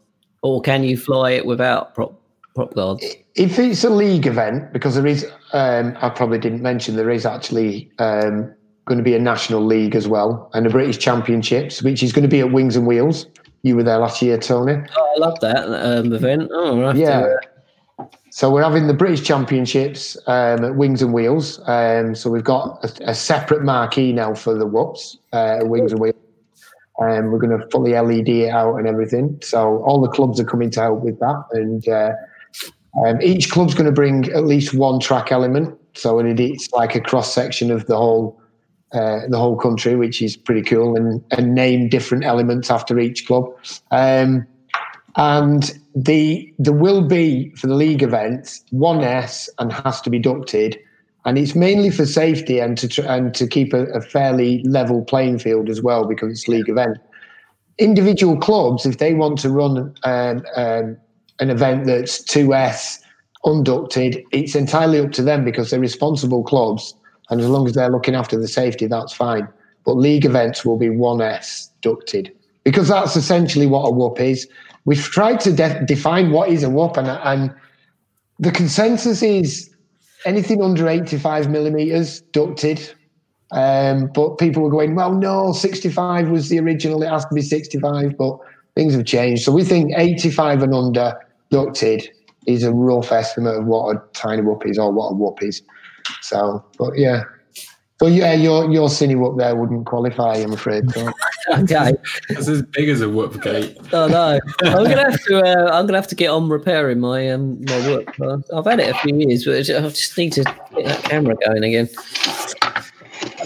or can you fly it without prop prop guards? If it's a league event, because there is, um, I probably didn't mention, there is actually um, going to be a national league as well and the British Championships, which is going to be at Wings and Wheels. You were there last year, Tony. Oh, I love that um, event. Oh, I'll to, Yeah. uh, So we're having the British Championships um, at Wings and Wheels. Um, so we've got a, a separate marquee now for the whoops, uh, at Wings and Wheels. Um, we're going to fully LED it out and everything. So all the clubs are coming to help with that. And uh, um, each club's going to bring at least one track element. So it, it's like a cross section of the whole uh, the whole country, which is pretty cool, and, and name different elements after each club. Um, and the there will be for the league events one S and has to be ducted, and it's mainly for safety and to tr- and to keep a, a fairly level playing field as well because it's league event. Individual clubs, if they want to run um, um, an event that's two S unducted, it's entirely up to them because they're responsible clubs, and as long as they're looking after the safety, that's fine. But league events will be one S ducted because that's essentially what a whoop is. We've tried to de- define what is a whoop, and, and the consensus is anything under 85 millimeters ducted. Um, but people were going, well, no, 65 was the original. It has to be 65, but things have changed. So we think 85 and under ducted is a rough estimate of what a tiny whoop is or what a whoop is. So, but yeah. But yeah, your your cine whoop there wouldn't qualify, I'm afraid. Okay. It's as big as a whoop gate. Oh no, I'm gonna have to. Uh, I'm gonna have to get on repairing my um my work. Uh, I've had it a few years, but I just need to get that camera going again.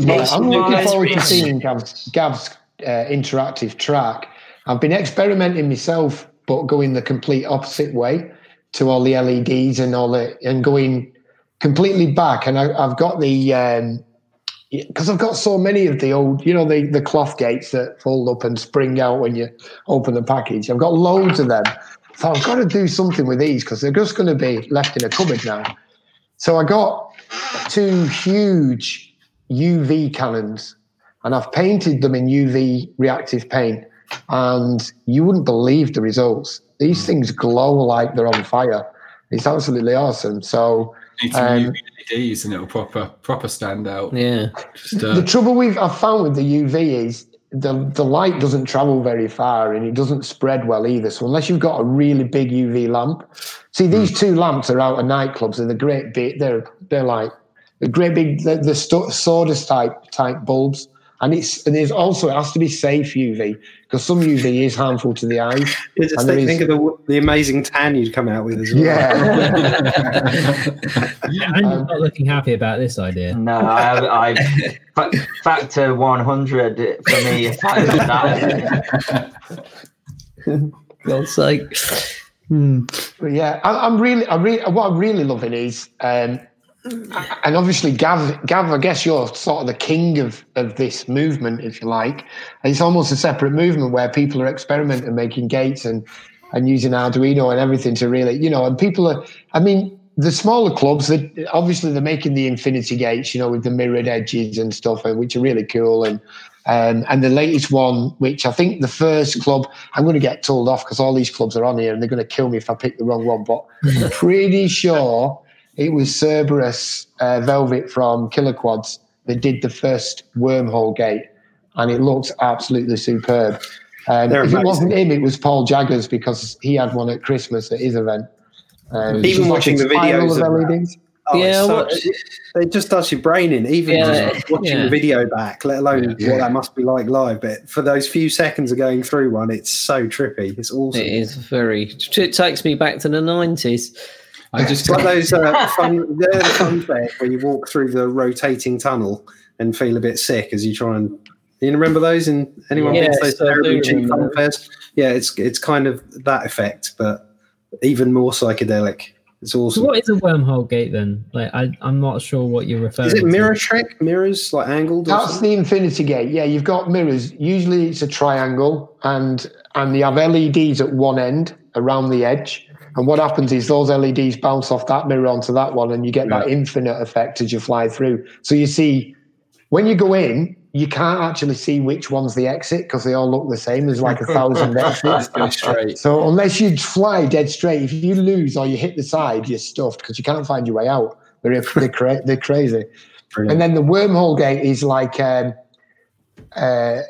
Right, I'm looking forward to seeing Gav's, Gav's uh, interactive track. I've been experimenting myself, but going the complete opposite way to all the LEDs and all the and going completely back. And I, I've got the um because I've got so many of the old, you know, the the cloth gates that fold up and spring out when you open the package. I've got loads of them. So I've got to do something with these because they're just going to be left in a cupboard now. So I got two huge UV cannons and I've painted them in UV reactive paint and you wouldn't believe the results. These things glow like they're on fire. It's absolutely awesome. So Need some Um, UV LEDs and it'll proper proper stand out. Yeah. Just, the uh, trouble we've I've found with the UV is the the light doesn't travel very far and it doesn't spread well either. So unless you've got a really big UV lamp, see these two lamps are out of nightclubs. They're the great big. They're they're like the great big the, the sto- sawdust type type bulbs. And it's and there's also it has to be safe UV because some UV is harmful to the eyes. Yeah, just think, is- think of the, the amazing tan you'd come out with as well. Yeah. I'm Um, not looking happy about this idea. No, I, I factor 100 for me if I did that. God's sake. Hmm. But yeah, I, I'm really, I really, what I'm really loving is, um, and obviously, Gav, Gav, I guess you're sort of the king of of this movement, if you like. And it's almost a separate movement where people are experimenting, making gates and and using Arduino and everything to really, you know, and people are. I mean, the smaller clubs, that obviously they're making the infinity gates, you know, with the mirrored edges and stuff, which are really cool and. Um, and the latest one, which I think the first club, I'm going to get told off because all these clubs are on here and they're going to kill me if I pick the wrong one. But I'm pretty sure it was Cerberus uh, Velvet from Killer Quads that did the first wormhole gate, and it looked absolutely superb. Um, They're if it wasn't him, it was Paul Jaggers because he had one at Christmas at his event. Um, Even it's watching the spiral videos of of that. LEDs. Oh, Yeah, it's what- such- it just does your brain in, even Yeah, just watching yeah. the video back, let alone Yeah. what that must be like live. But for those few seconds of going through one, it's so trippy. It's awesome. It is very. It takes me back to the nineties. I just It's like those uh, fun, they're the fun fair where you walk through the rotating tunnel and feel a bit sick as you try and. You remember those? And anyone been Yes, those I terribly cheap fun fairs? Yeah, it's it's kind of that effect, but even more psychedelic. It's So what is a wormhole gate then? Like I, I'm not sure what you're referring to. Is it to. mirror trick? Mirrors like angled? That's something? the Infinity Gate. Yeah, you've got mirrors. Usually it's a triangle, and and you have LEDs at one end around the edge. And what happens is those LEDs bounce off that mirror onto that one, and you get that infinite effect as you fly through. So you see, when you go in, you can't actually see which one's the exit because they all look the same. There's like a thousand exits. So unless you fly dead straight, if you lose or you hit the side, you're stuffed because you can't find your way out. They're they're, cra- they're crazy. Brilliant. And then the wormhole gate is like um, uh,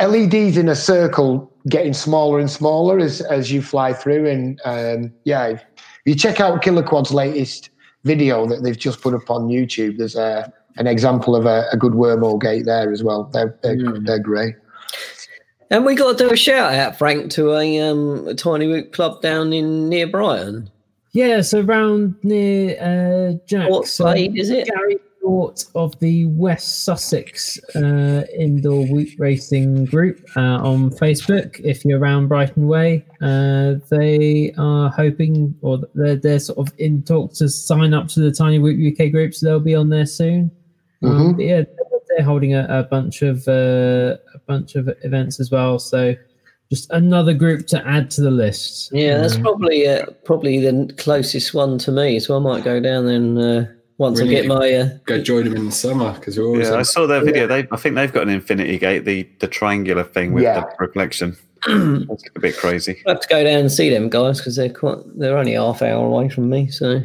LEDs in a circle getting smaller and smaller as as you fly through. And um, yeah, if you check out Killer Quad's latest video that they've just put up on YouTube. There's a an example of a, a good wormhole gate there as well. They're they're, they're great. And we got to do a shout out, Frank, to a, um, a tiny whoop club down in near Brighton. Yeah, so around near uh, Jack. Port so Slade, is it? Gary Thought of the West Sussex uh, Indoor Whoop Racing Group uh, on Facebook. If you're around Brighton Way, uh, they are hoping, or they're, they're sort of in talk to sign up to the Tiny Whoop UK group, so they'll be on there soon. Um, Mhm. but yeah, they're holding a, a bunch of uh, a bunch of events as well. So just another group to add to the list. Yeah, that's Um, probably uh, probably the closest one to me. So I might go down and uh, once Really? I get my uh, Go join them in the summer because we're always. Yeah, I saw their video. They, I think they've got an infinity gate, the the triangular thing with Yeah. the reflection. That's a bit crazy. I have to go down and see them guys because they're quite they're only half hour away from me. So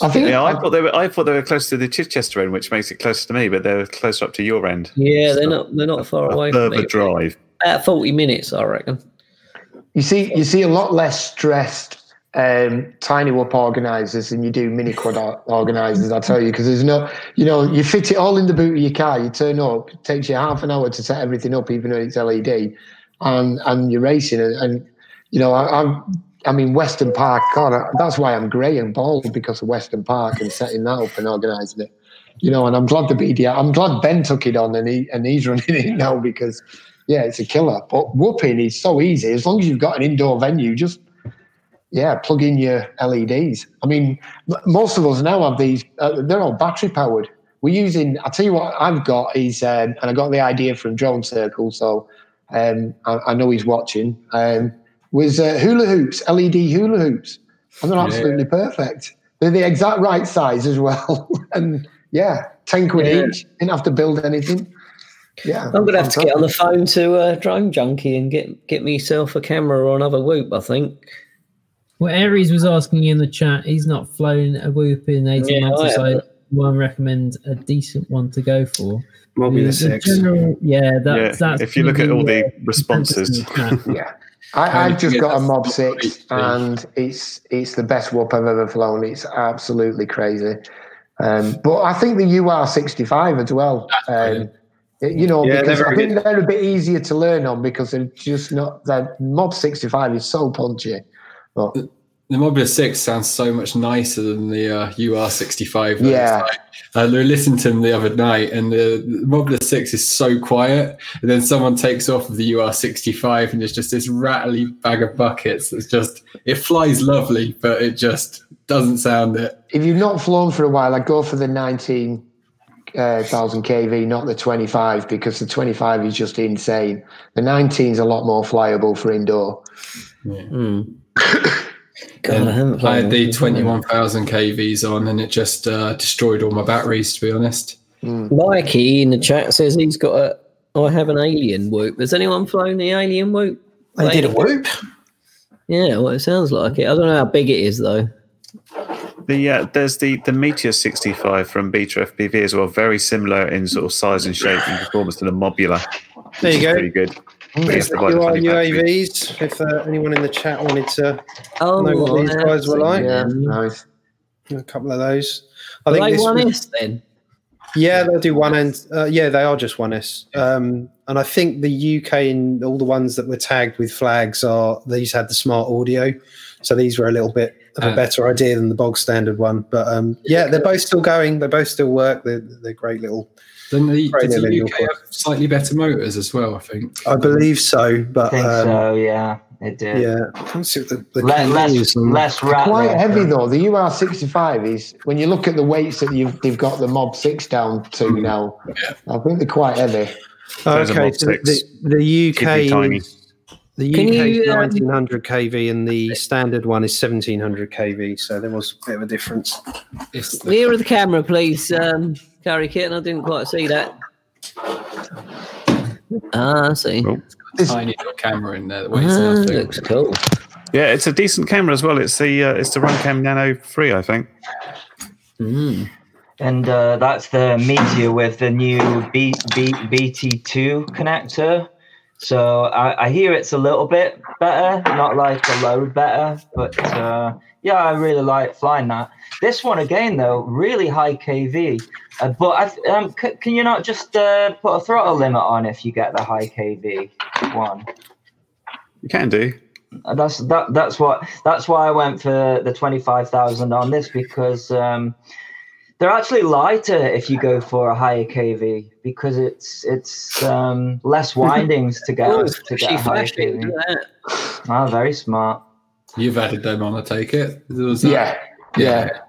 I think Yeah, I thought they were. I thought they were close to the Chichester end, which makes it closer to me, but they're closer up to your end. yeah, they're not they're not far A away from further me. drive. About forty minutes, I reckon. You see, you see a lot less stressed um, tiny whoop organisers and you do mini quad organisers. I tell you, because there's no, you know, you fit it all in the boot of your car. You turn up, it takes you half an hour to set everything up, even though it's LED, and and you're racing. And, and you know, I, I'm. I mean, Western Park. God, I- that's why I'm grey and bald because of Western Park and setting that up and organising it. You know, and I'm glad the BDR. I'm glad Ben took it on and he and he's running it now because yeah, it's a killer. But whooping is so easy as long as you've got an indoor venue. Just yeah, plug in your LEDs. I mean, most of us now have these. Uh, they're all battery powered. We're using. I'll tell you what, I've got is, um, and I got the idea from Drone Circle, so um, I, I know he's watching. Um, was uh, hula hoops, LED hula hoops, and they're Yeah. absolutely perfect. They're the exact right size as well, and yeah, ten quid Yeah. each. Didn't have to build anything. Yeah, I'm gonna have to get on the phone to uh, Drone Junkie and get get myself a camera or another whoop. I think. Well, Aries was asking in the chat. He's not flown a whoop in 18 Yeah, months I or so. haven't. One recommend a decent one to go for. Might be the six. general- yeah, that's, yeah, that's if you look at all the uh, responses, the. Yeah. I, I've just get got a Mob Six, thing. and it's it's the best whoop I've ever flown. It's absolutely crazy. Um, but I think the UR65 as well. Um, you know, Yeah, because I very think they're a bit easier to learn on because they're just not. That Mob 65 is so punchy. But The Mobula 6 sounds so much nicer than the uh, UR65. Yeah. It's like- I listened to them the other night, and the, the Mobula 6 is so quiet. And then someone takes off of the UR65, and there's just this rattly bag of buckets. It's just, it flies lovely, but it just doesn't sound it. if you've not flown for a while, I'd go for the 19,000 kV, not the 25, because the 25 is just insane. The 19 is a lot more flyable for indoor. Hmm. God, I haven't. I had the 21,000 KVs on, and it just uh, destroyed all my batteries, to be honest. Mikey in the chat says he's got a. I have an alien whoop. Has anyone flown the alien whoop? They did a whoop. Yeah, well, it sounds like it. I don't know how big it is though. The uh, there's the the Meteor 65 from Beta FPV as well. Very similar in sort of size and shape and performance to the Mobula. There you go. Pretty good. There's the provide a QR. UAVs. If uh, anyone in the chat wanted to Oh, know what these guys were like, yeah. Nice. a couple of those. I think they this one was- S then? Yeah, they'll do one end. Uh, yeah, they are just one S. Um, and I think the UK and all the ones that were tagged with flags are these had the smart audio, so these were a little bit of a Ah. better idea than the bog standard one. But um, yeah, they're both still going. They both still work. They're, they're great little. Then the, Right, does the UK you'll- have slightly better motors as well, I think. I believe so, I but think um, so. Yeah, it did. yeah. Let's see what the, the Le- less, less. Quite heavy though. The UR65 is when you look at the weights that you've they've got the Mob Six down to now. Yeah. I think they're quite heavy. Those Okay, so the, the UK it tiny. is- the Can UK you, is um, 1900 kV and the standard one is 1700 kV. So there was a bit of a difference. It's the, Nearer the camera, please, um, Gary Kitten. I didn't quite see that. Ah, I see. Oh. tiny little camera in there that weighs Ah, looks cool. Yeah, it's a decent camera as well. It's the uh, it's the Runcam Nano 3, I think. Mm. And uh, that's the Meteor with the new B, B, BT2 connector. So I, I hear it's a little bit better, not like a load better, but uh, yeah, I really like flying that. This one again, though, really high KV. Uh, but I, um, c- can you not just uh, put a throttle limit on if you get the high KV one? You can do. Uh, That's that. That's what. That's why I went for the twenty five thousand on this because um, they're actually lighter if you go for a higher KV because it's it's um, less windings to get Oh, to get a higher flashed. KV. Look at. Ah, very smart. You've added them on, I take it. Was Yeah, yeah.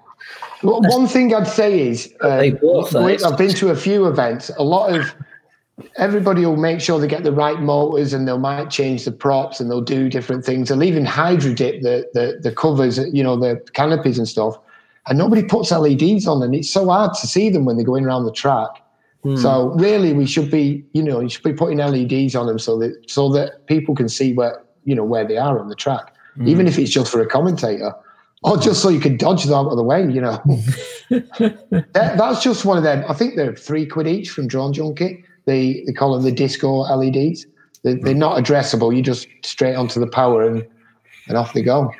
Well, one thing I'd say is uh, They bought those. I've been to a few events. A lot of everybody will make sure they get the right motors, and they'll might change the props, and they'll do different things. They'll even hydro dip the, the the covers, you know, the canopies and stuff. And nobody puts LEDs on, and it's so hard to see them when they're going around the track. Hmm. So really, we should be, you know, you should be putting LEDs on them so that so that people can see where you know where they are on the track, hmm. even if it's just for a commentator, or just so you can dodge them out of the way. You know, hmm. that, that's just one of them. I think they're three quid each from Drone Junkie. They they call them the disco LEDs. They, they're hmm. not addressable. You just straight onto the power and and off they go.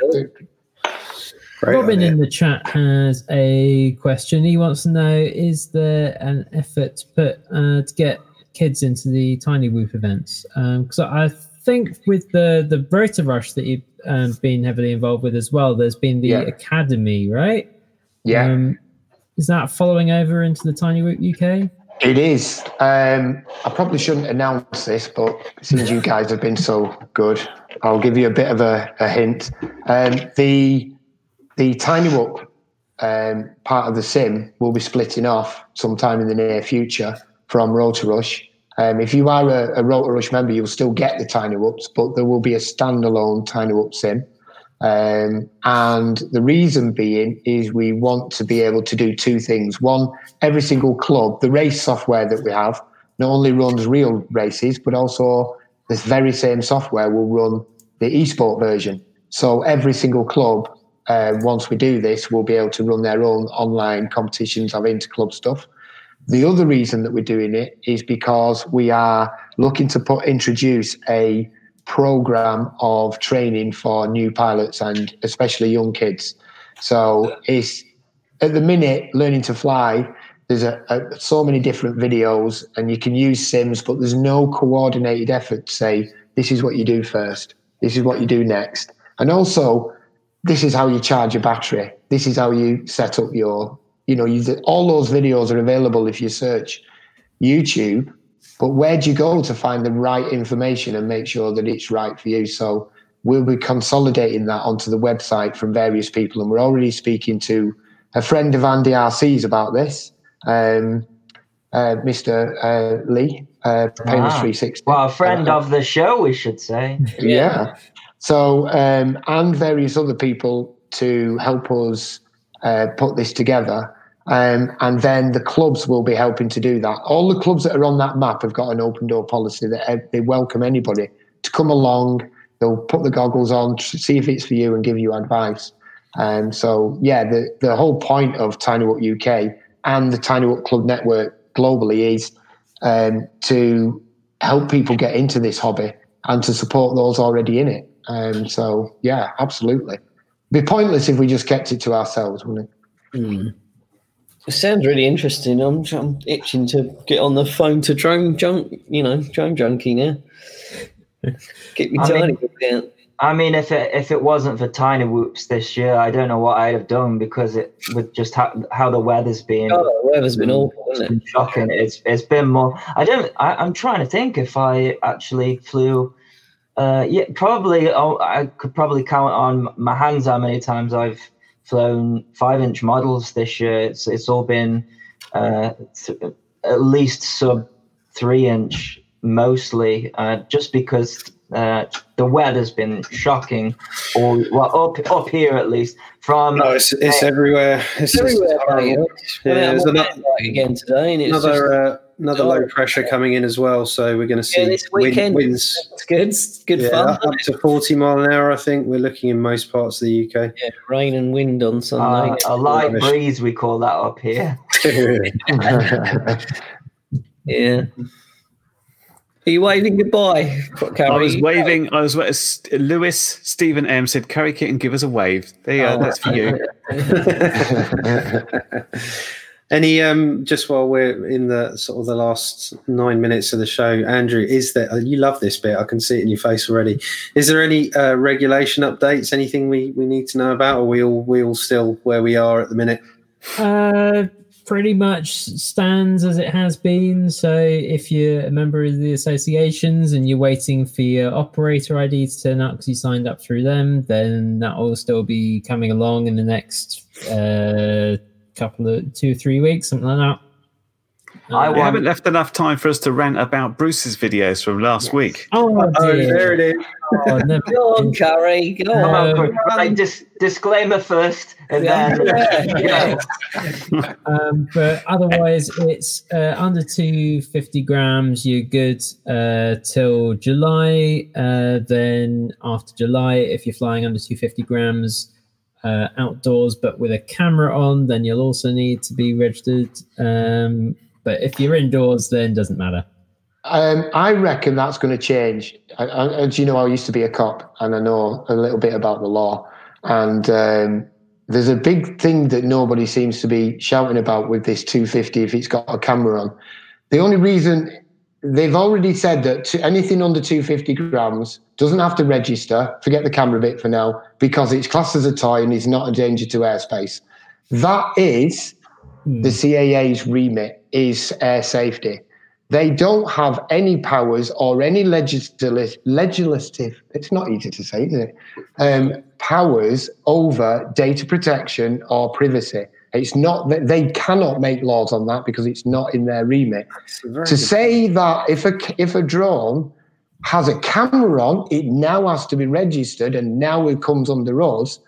Great Robin in the chat has a question. He wants to know: Is there an effort to put uh, to get kids into the Tiny Whoop events? Because I think with the the Rotor Rush that you've um, been heavily involved with as well, there's been the Yeah. academy, right? Yeah. Um, is that following over into the Tiny Whoop UK? It is. Um, I probably shouldn't announce this, but since you guys have been so good, I'll give you a bit of a, a hint. Um, the the Tiny Whoop um, part of the sim will be splitting off sometime in the near future from Rotor Rush. Um, if you are a, a Rotor Rush member, you'll still get the Tiny Whoops, but there will be a standalone Tiny Whoop sim. Um, and the reason being is we want to be able to do two things. One, every single club, the race software that we have, not only runs real races, but also this very same software will run the esport version. So every single club, uh, once we do this, will be able to run their own online competitions of inter-club stuff. The other reason that we're doing it is because we are looking to put introduce a program of training for new pilots and especially young kids. So it's at the minute learning to fly. There's a, a, so many different videos, and you can use sims, but there's no coordinated effort to say this is what you do first, this is what you do next, and also this is how you charge your battery. This is how you set up your, you know, you, all those videos are available if you search YouTube. But where do you go to find the right information and make sure that it's right for you? So we'll be consolidating that onto the website from various people, and we're already speaking to a friend of Andy RC's about this, um, uh, Mr. Uh, Lee, uh, Painless Ah. 360. Well, a friend of the show, we should say. Yeah. So, um, and various other people to help us uh, put this together. Um, and then the clubs will be helping to do that. All the clubs that are on that map have got an open door policy that they welcome anybody to come along. They'll put the goggles on, see if it's for you, and give you advice. Um, so yeah, the the whole point of Tiny Whoop UK and the Tiny Whoop Club Network globally is um, to help people get into this hobby and to support those already in it. Um, so yeah, absolutely. It'd be pointless if we just kept it to ourselves, wouldn't it? It sounds really interesting. I'm, I'm itching to get on the phone to drone junk, you know, drone junkie now. Get me I tiny mean- Whoop. I mean, if it if it wasn't for tiny whoops this year, I don't know what I'd have done because it with just how, how the weather's been. Oh, the weather's been awful, It's hasn't been shocking. It's it's been more. I don't. I, I'm trying to think if I actually flew. Uh, yeah, probably. Oh, I could probably count on my hands how many times I've flown five inch models this year. It's it's all been uh, th- at least sub three inch mostly, uh, just because uh, the weather's been shocking. Or well, up up here at least. From No, it's, it's everywhere. It's just Everywhere, horrible. Yeah, Yeah, there's I'm another, again today, and it's just, another, uh, another low pressure coming in as well. So we're going to see yeah, this wind- weekend. winds. It's good. It's good Yeah, fun. up up to 40 mile an hour, I think. We're looking in most parts of the UK. Yeah, rain and wind on uh, Sunday. a light Rubbish. breeze, we call that up here. yeah. Are you waving goodbye, Carrie? I was waving. I was Lewis Stephen M said, "Carry Kit and give us a wave." There you go. Oh. That's for you. Any um just while we're in the sort of the last nine minutes of the show, Andrew, is there you love this bit, I can see it in your face already. Is there any uh, regulation updates, anything we, we need to know about, or we all we all still where we are at the minute? Uh, pretty much stands as it has been. So if you're a member of the associations and you're waiting for your operator ID to turn up because you signed up through them, then that will still be coming along in the next uh, couple of two three weeks, something like that. I We want- haven't left enough time for us to rant about Bruce's videos from last week. Oh, Oh, dear. there it is. Oh, never Go on, Carrie. Go Come on. on, Um, right, dis- disclaimer first, and Yeah, then yeah, yeah. um, but otherwise, it's uh, under 250 grams. You're good uh, till July. Uh, then after July, if you're flying under 250 grams uh, outdoors, but with a camera on, then you'll also need to be registered. Um, but if you're indoors, then doesn't matter. Um, I reckon that's going to change. As you know, I used to be a cop, and I know a little bit about the law. And um, there's a big thing that nobody seems to be shouting about with this 250 if it's got a camera on. The only reason they've already said that to anything under 250 grams doesn't have to register. Forget the camera bit for now because it's classed as a toy and is not a danger to airspace. That is the CAA's remit is air safety. They don't have any powers or any legislative, legislative it's not easy to say, is it? Um, powers over data protection or privacy. It's not that they cannot make laws on that because it's not in their remit. It's a very To say that if a if a drone has a camera on, it now has to be registered and now it comes under us.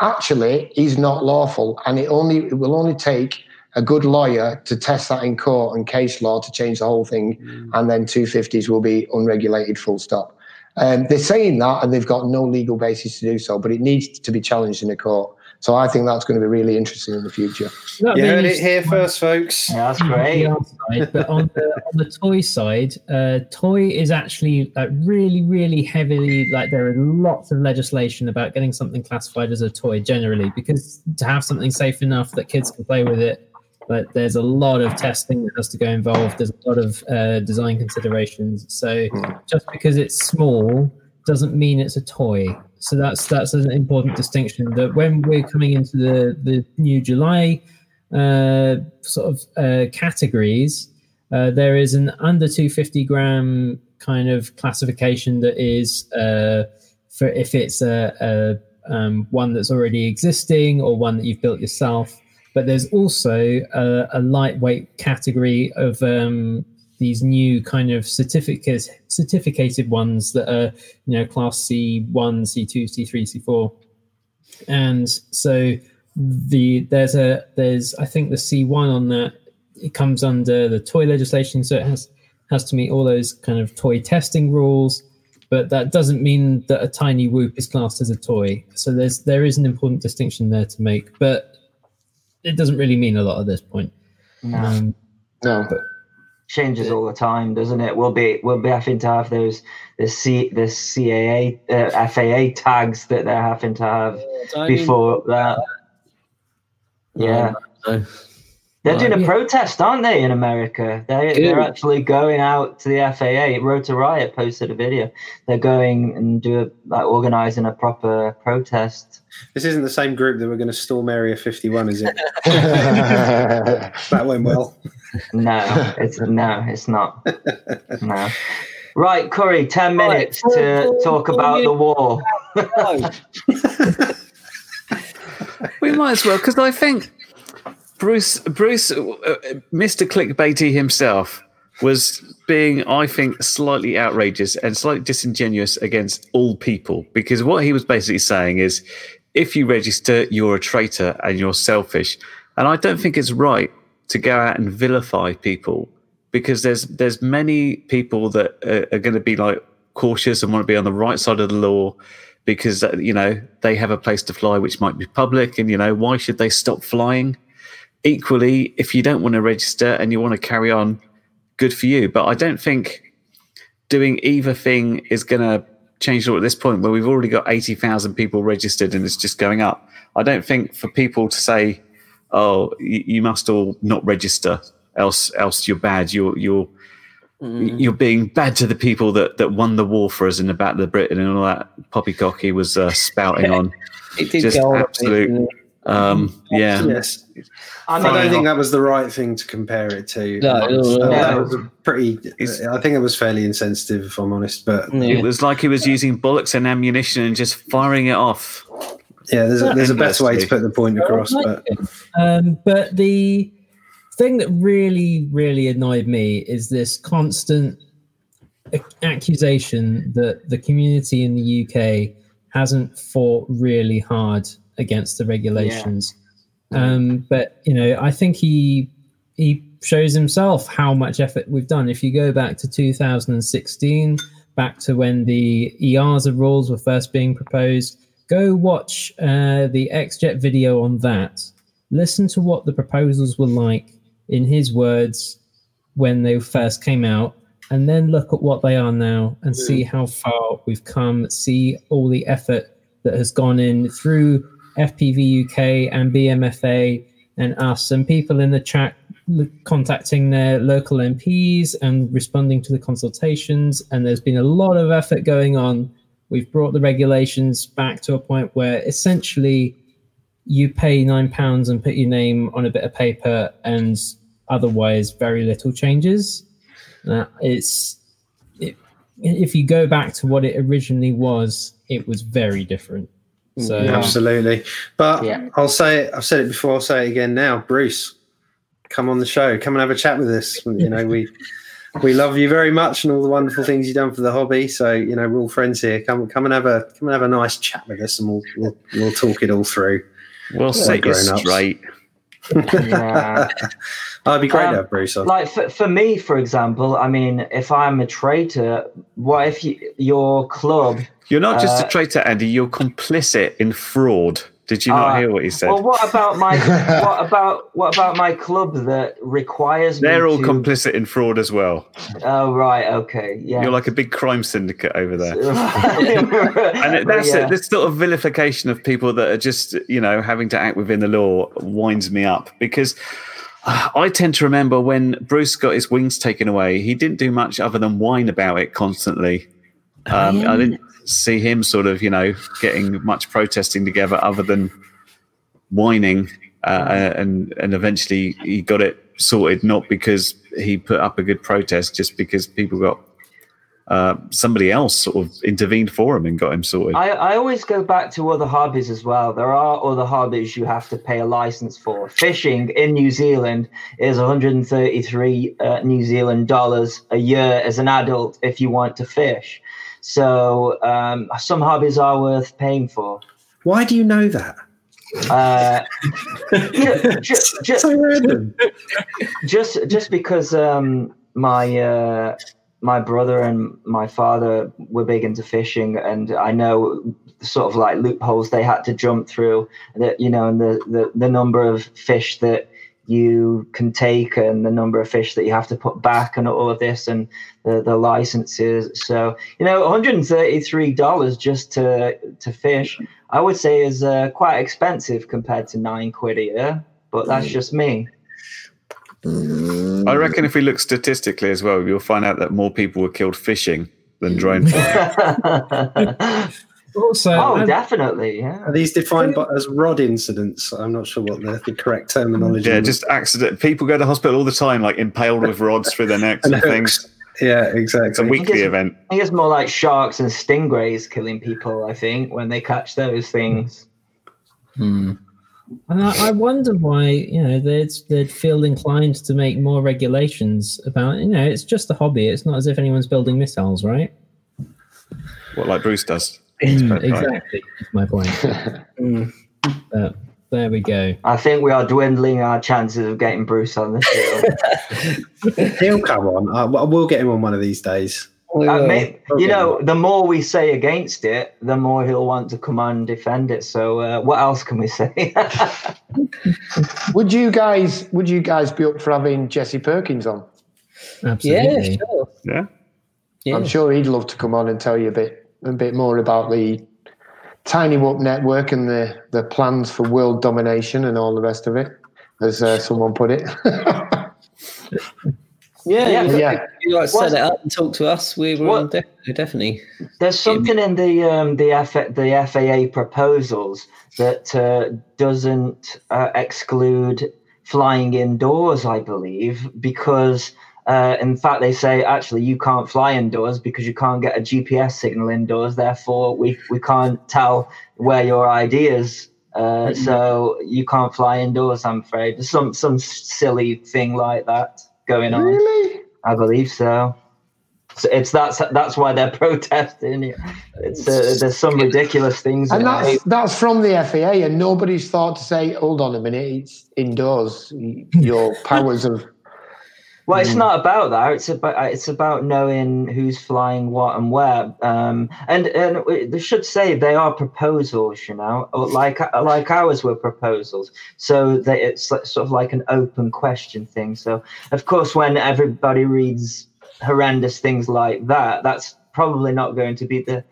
Actually, is not lawful, and it only it will only take a good lawyer to test that in court and case law to change the whole thing, and then 250s will be unregulated, full stop. Um, they're saying that, and they've got no legal basis to do so, but it needs to be challenged in a court. So I think that's going to be really interesting in the future. That You heard it here first, folks. Yeah, that's great. the outside, but on the on the toy side, uh, toy is actually like really, really heavily like there are lots of legislation about getting something classified as a toy generally because to have something safe enough that kids can play with it, but there's a lot of testing that has to go involved. There's a lot of uh, design considerations. So just because it's small doesn't mean it's a toy. So that's that's an important distinction. That when we're coming into the the new July uh, sort of uh, categories, uh, there is an under 250 gram kind of classification that is uh, for if it's a, a um, one that's already existing or one that you've built yourself. But there's also a, a lightweight category of um, these new kind of certificates, certificated ones that are, you know, class C1, C2, C3, C4 and so the there's a there's I think the C1 on that it comes under the toy legislation, so it has has to meet all those kind of toy testing rules. but that doesn't mean that a tiny whoop is classed as a toy. So there's there is an important distinction there to make, but it doesn't really mean a lot at this point. No. Um, No. Changes all the time, doesn't it? We'll be we'll be having to have those the C the CAA uh, FAA tags that they're having to have before that. Yeah, No. They're doing a protest, aren't they, in America? They they're actually going out to the FAA. Rotor Riot posted a video. They're going and do a, like organizing a proper protest. This isn't the same group that were going to storm Area 51, is it? That went well. No, it's no, it's not. No. Right, Curry, ten minutes for- to talk about the war. We might as well because I think Bruce, Bruce, uh, uh, Mr. Clickbaity himself was being, I think, slightly outrageous and slightly disingenuous against all people because what he was basically saying is, if you register, you're a traitor and you're selfish, and I don't think it's right to go out and vilify people because there's there's many people that are, are going to be like cautious and want to be on the right side of the law because uh, you know they have a place to fly which might be public and you know why should they stop flying equally if you don't want to register and you want to carry on good for you but i don't think doing either thing is going to change at this point where we've already got 80,000 people registered and it's just going up i don't think for people to say oh you, must all not register else else you're bad you're you're you're being bad to the people that, that won the war for us in the Battle of Britain and all that poppycock he was uh, spouting on. It did Just go on a absolute- it? Um, yeah, Yes. I I don't think that was the right thing to compare it to. No, no, no, Uh, no. That was a pretty. It's- I think it was fairly insensitive, if I'm honest. But it was like he was using bullets and ammunition and just firing it off. yeah, there's a, there's a better way to put the point across. But Um, but the thing that really, really annoyed me is this constant accusation that the community in the UK hasn't fought really hard against the regulations. Um, but you know, I think he he shows himself how much effort we've done. If you go back to 2016, back to when the EASA rules were first being proposed, go watch uh, the XJet video on that. Listen to what the proposals were like in his words when they first came out, and then look at what they are now and see how far we've come. See all the effort that has gone in through FPV UK and BMFA and us and people in the chat contacting their local MPs and responding to the consultations. And there's been a lot of effort going on. We've brought the regulations back to a point where essentially you pay nine pounds and put your name on a bit of paper, and otherwise very little changes. Uh, it's it, if you go back to what it originally was, it was very different. So absolutely. But Yeah. I'll say it. I've said it before. I'll say it again now. Bruce, come on the show. Come and have a chat with us. You know we. We love you very much and all the wonderful things you've done for the hobby. So you know we're all friends here. Come, come and have a come and have a nice chat with us, and we'll we'll, we'll talk it all through. We'll set you grown-ups. straight. yeah. That'd be great Um, to have Bruce on. like for, for me, for example, I mean, if I'm a traitor, what if you, your club? You're not just Uh, a traitor, Andy. You're complicit in fraud. Did you not Uh, hear what he said? Well, what about my what about what about my club that requires me They're all to, complicit in fraud as well. Oh right, okay, yeah. You're like a big crime syndicate over there. and and it, that's it. This sort of vilification of people that are just, you know, having to act within the law winds me up because uh, I tend to remember when Bruce got his wings taken away, he didn't do much other than whine about it constantly. Um, I didn't see him sort of, you know, getting much protesting together other than whining. Uh, and and eventually he got it sorted, not because he put up a good protest, just because people got uh, somebody else sort of intervened for him and got him sorted. I, I always go back to other hobbies as well. There are other hobbies you have to pay a license for. Fishing in New Zealand is 133 uh, New Zealand dollars a year as an adult if you want to fish. So um, some hobbies are worth paying for. Why do you know that? Uh, ju- ju- ju- So random. just just because um, my uh, my brother and my father were big into fishing, and I know sort of like loopholes they had to jump through. That you know, and the the, the number of fish that you can take and the number of fish that you have to put back and all of this and the, the licenses. So, you know, $133 just to, to fish, I would say is uh, quite expensive compared to nine quid a year, but that's just me. I reckon if we look statistically as well, you'll find out that more people were killed fishing than drone flying. Also, oh, um, definitely. Yeah. Are these defined by, as rod incidents? I'm not sure what the, the correct terminology yeah, is. just accident. People go to hospital all the time, like impaled with rods through their necks and And things. Yeah, exactly. It's a exactly. weekly guess- event. I think it's more like sharks and stingrays killing people, I think, when they catch those things. Hmm. And I, I wonder why, you know, they'd, they'd feel inclined to make more regulations about, you know, it's just a hobby. It's not as if anyone's building missiles, right? What, like Bruce does? Exactly. That's my point. Mm. But there we go. I think we are dwindling our chances of getting Bruce on the show. He'll come on. I, I will get him on one of these days. We Uh, may- you know, the more we say against it, the more he'll want to come on and defend it. So, uh, what else can we say? Would you guys would you guys be up for having Jesse Perkins on? yeah, Absolutely. sure. Yeah. Yeah. I'm sure he'd love to come on and tell you a bit a bit more about the Tiny Whoop network and the, the plans for world domination and all the rest of it, as uh, someone put it. Yeah, Yeah, you, yeah. you like set What's- it up and talk to us. We will What- definitely, definitely. There's something in the um, the F- the FAA proposals that uh, doesn't uh, exclude flying indoors, I believe, because uh, in fact they say actually you can't fly indoors because you can't get a GPS signal indoors. Therefore, we we can't tell where your ID is. Uh, so you can't fly indoors. I'm afraid There's some some silly thing like that going on. really? I believe so. So it's that's that's why they're protesting. It's uh, there's some ridiculous things. And that's it. that's from the FAA, and nobody's thought to say, "Hold on a minute, it's indoors. Your powers of Well, it's mm. not about that. It's about uh, it's about knowing who's flying what and where. Um, and and they should say they are proposals, you know, uh, like uh, like ours were proposals. So that it's sort of like an open question thing. So of course, when everybody reads horrendous things like that, that's probably not going to be the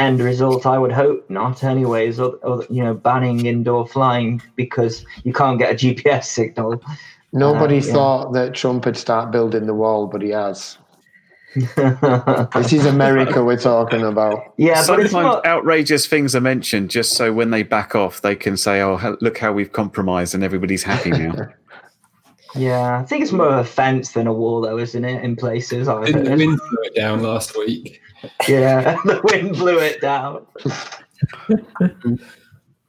end result. I would hope not, anyways. Or, or you know, banning indoor flying because you can't get a GPS signal. Nobody Uh, yeah. thought that Trump would start building the wall, but he has. This is America we're talking about. Yeah, but it's Sometimes not. outrageous things are mentioned just so when they back off, they can say, "Oh, look how we've compromised," and everybody's happy now. Yeah, I think it's more of a fence than a wall, though, isn't it? In places, I've the heard. wind throw it down last week? Yeah, the wind blew it down.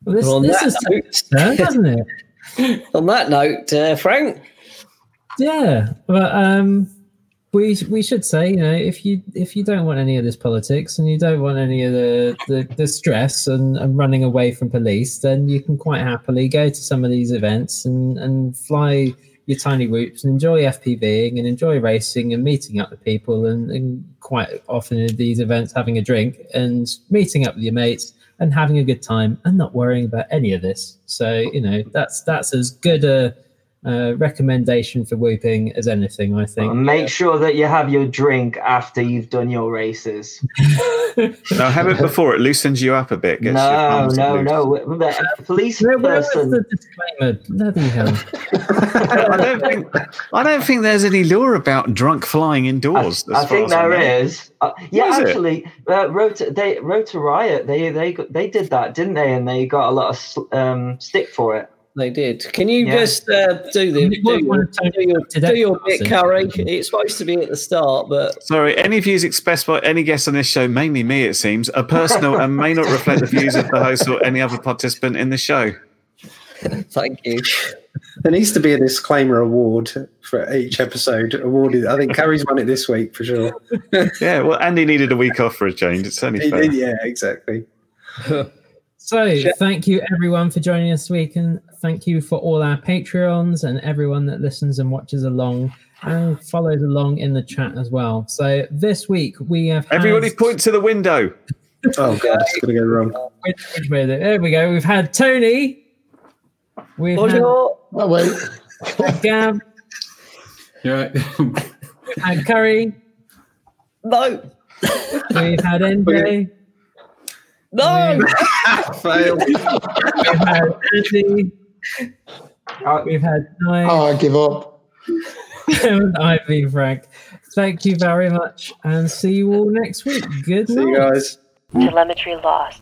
Well, this, Well, on this that is note- absurd, hasn't it? On that note, uh, Frank, Yeah, but um, we we should say, you know, if you if you don't want any of this politics and you don't want any of the the, the stress and, and running away from police, then you can quite happily go to some of these events and and fly your tiny whoops and enjoy FPVing and enjoy racing and meeting up with people and, and quite often at these events having a drink and meeting up with your mates and having a good time and not worrying about any of this. So you know that's that's as good a uh, recommendation for whooping as anything, I think. Make sure that you have your drink after you've done your races. now, have it before it loosens you up a bit. gets No, no, loose. no. The police Where, where person. the disclaimer? Bloody hell! I don't think I don't think there's any lure about drunk flying indoors. I as far think as I is. Uh, yeah, Is actually, uh, Rotor, they Rotor Riot, they they they did that, didn't they? And they got a lot of um, stick for it. They did. Can you Yeah. just uh, do the do one your, do your, do your bit, Curry? It's supposed to be at the start, but Sorry, any views expressed by any guest on this show, mainly me, it seems, are personal and may not reflect the views of the host or any other participant in the show. thank you. There needs to be a disclaimer award for each episode awarded. I think Carrie's won it this week for sure. Yeah, well, Andy needed a week off for a change. It's only He fair. did, yeah, exactly. So, thank you everyone for joining us this week, and thank you for all our Patreons and everyone that listens and watches along and follows along in the chat as well. So this week we have had, Everybody point to the window. Oh god, it's gonna go wrong. which, which way? the- There we go. We've had Tony. We've had Oh, wait. Gav. You're right. We've had Curry. No. We've had NJ. No. Fail. We've had Andy. Uh, We've had Nine. Oh, I give up. and I've been Frank. Thank you very much and see you all next week. Good See you guys. Telemetry lost.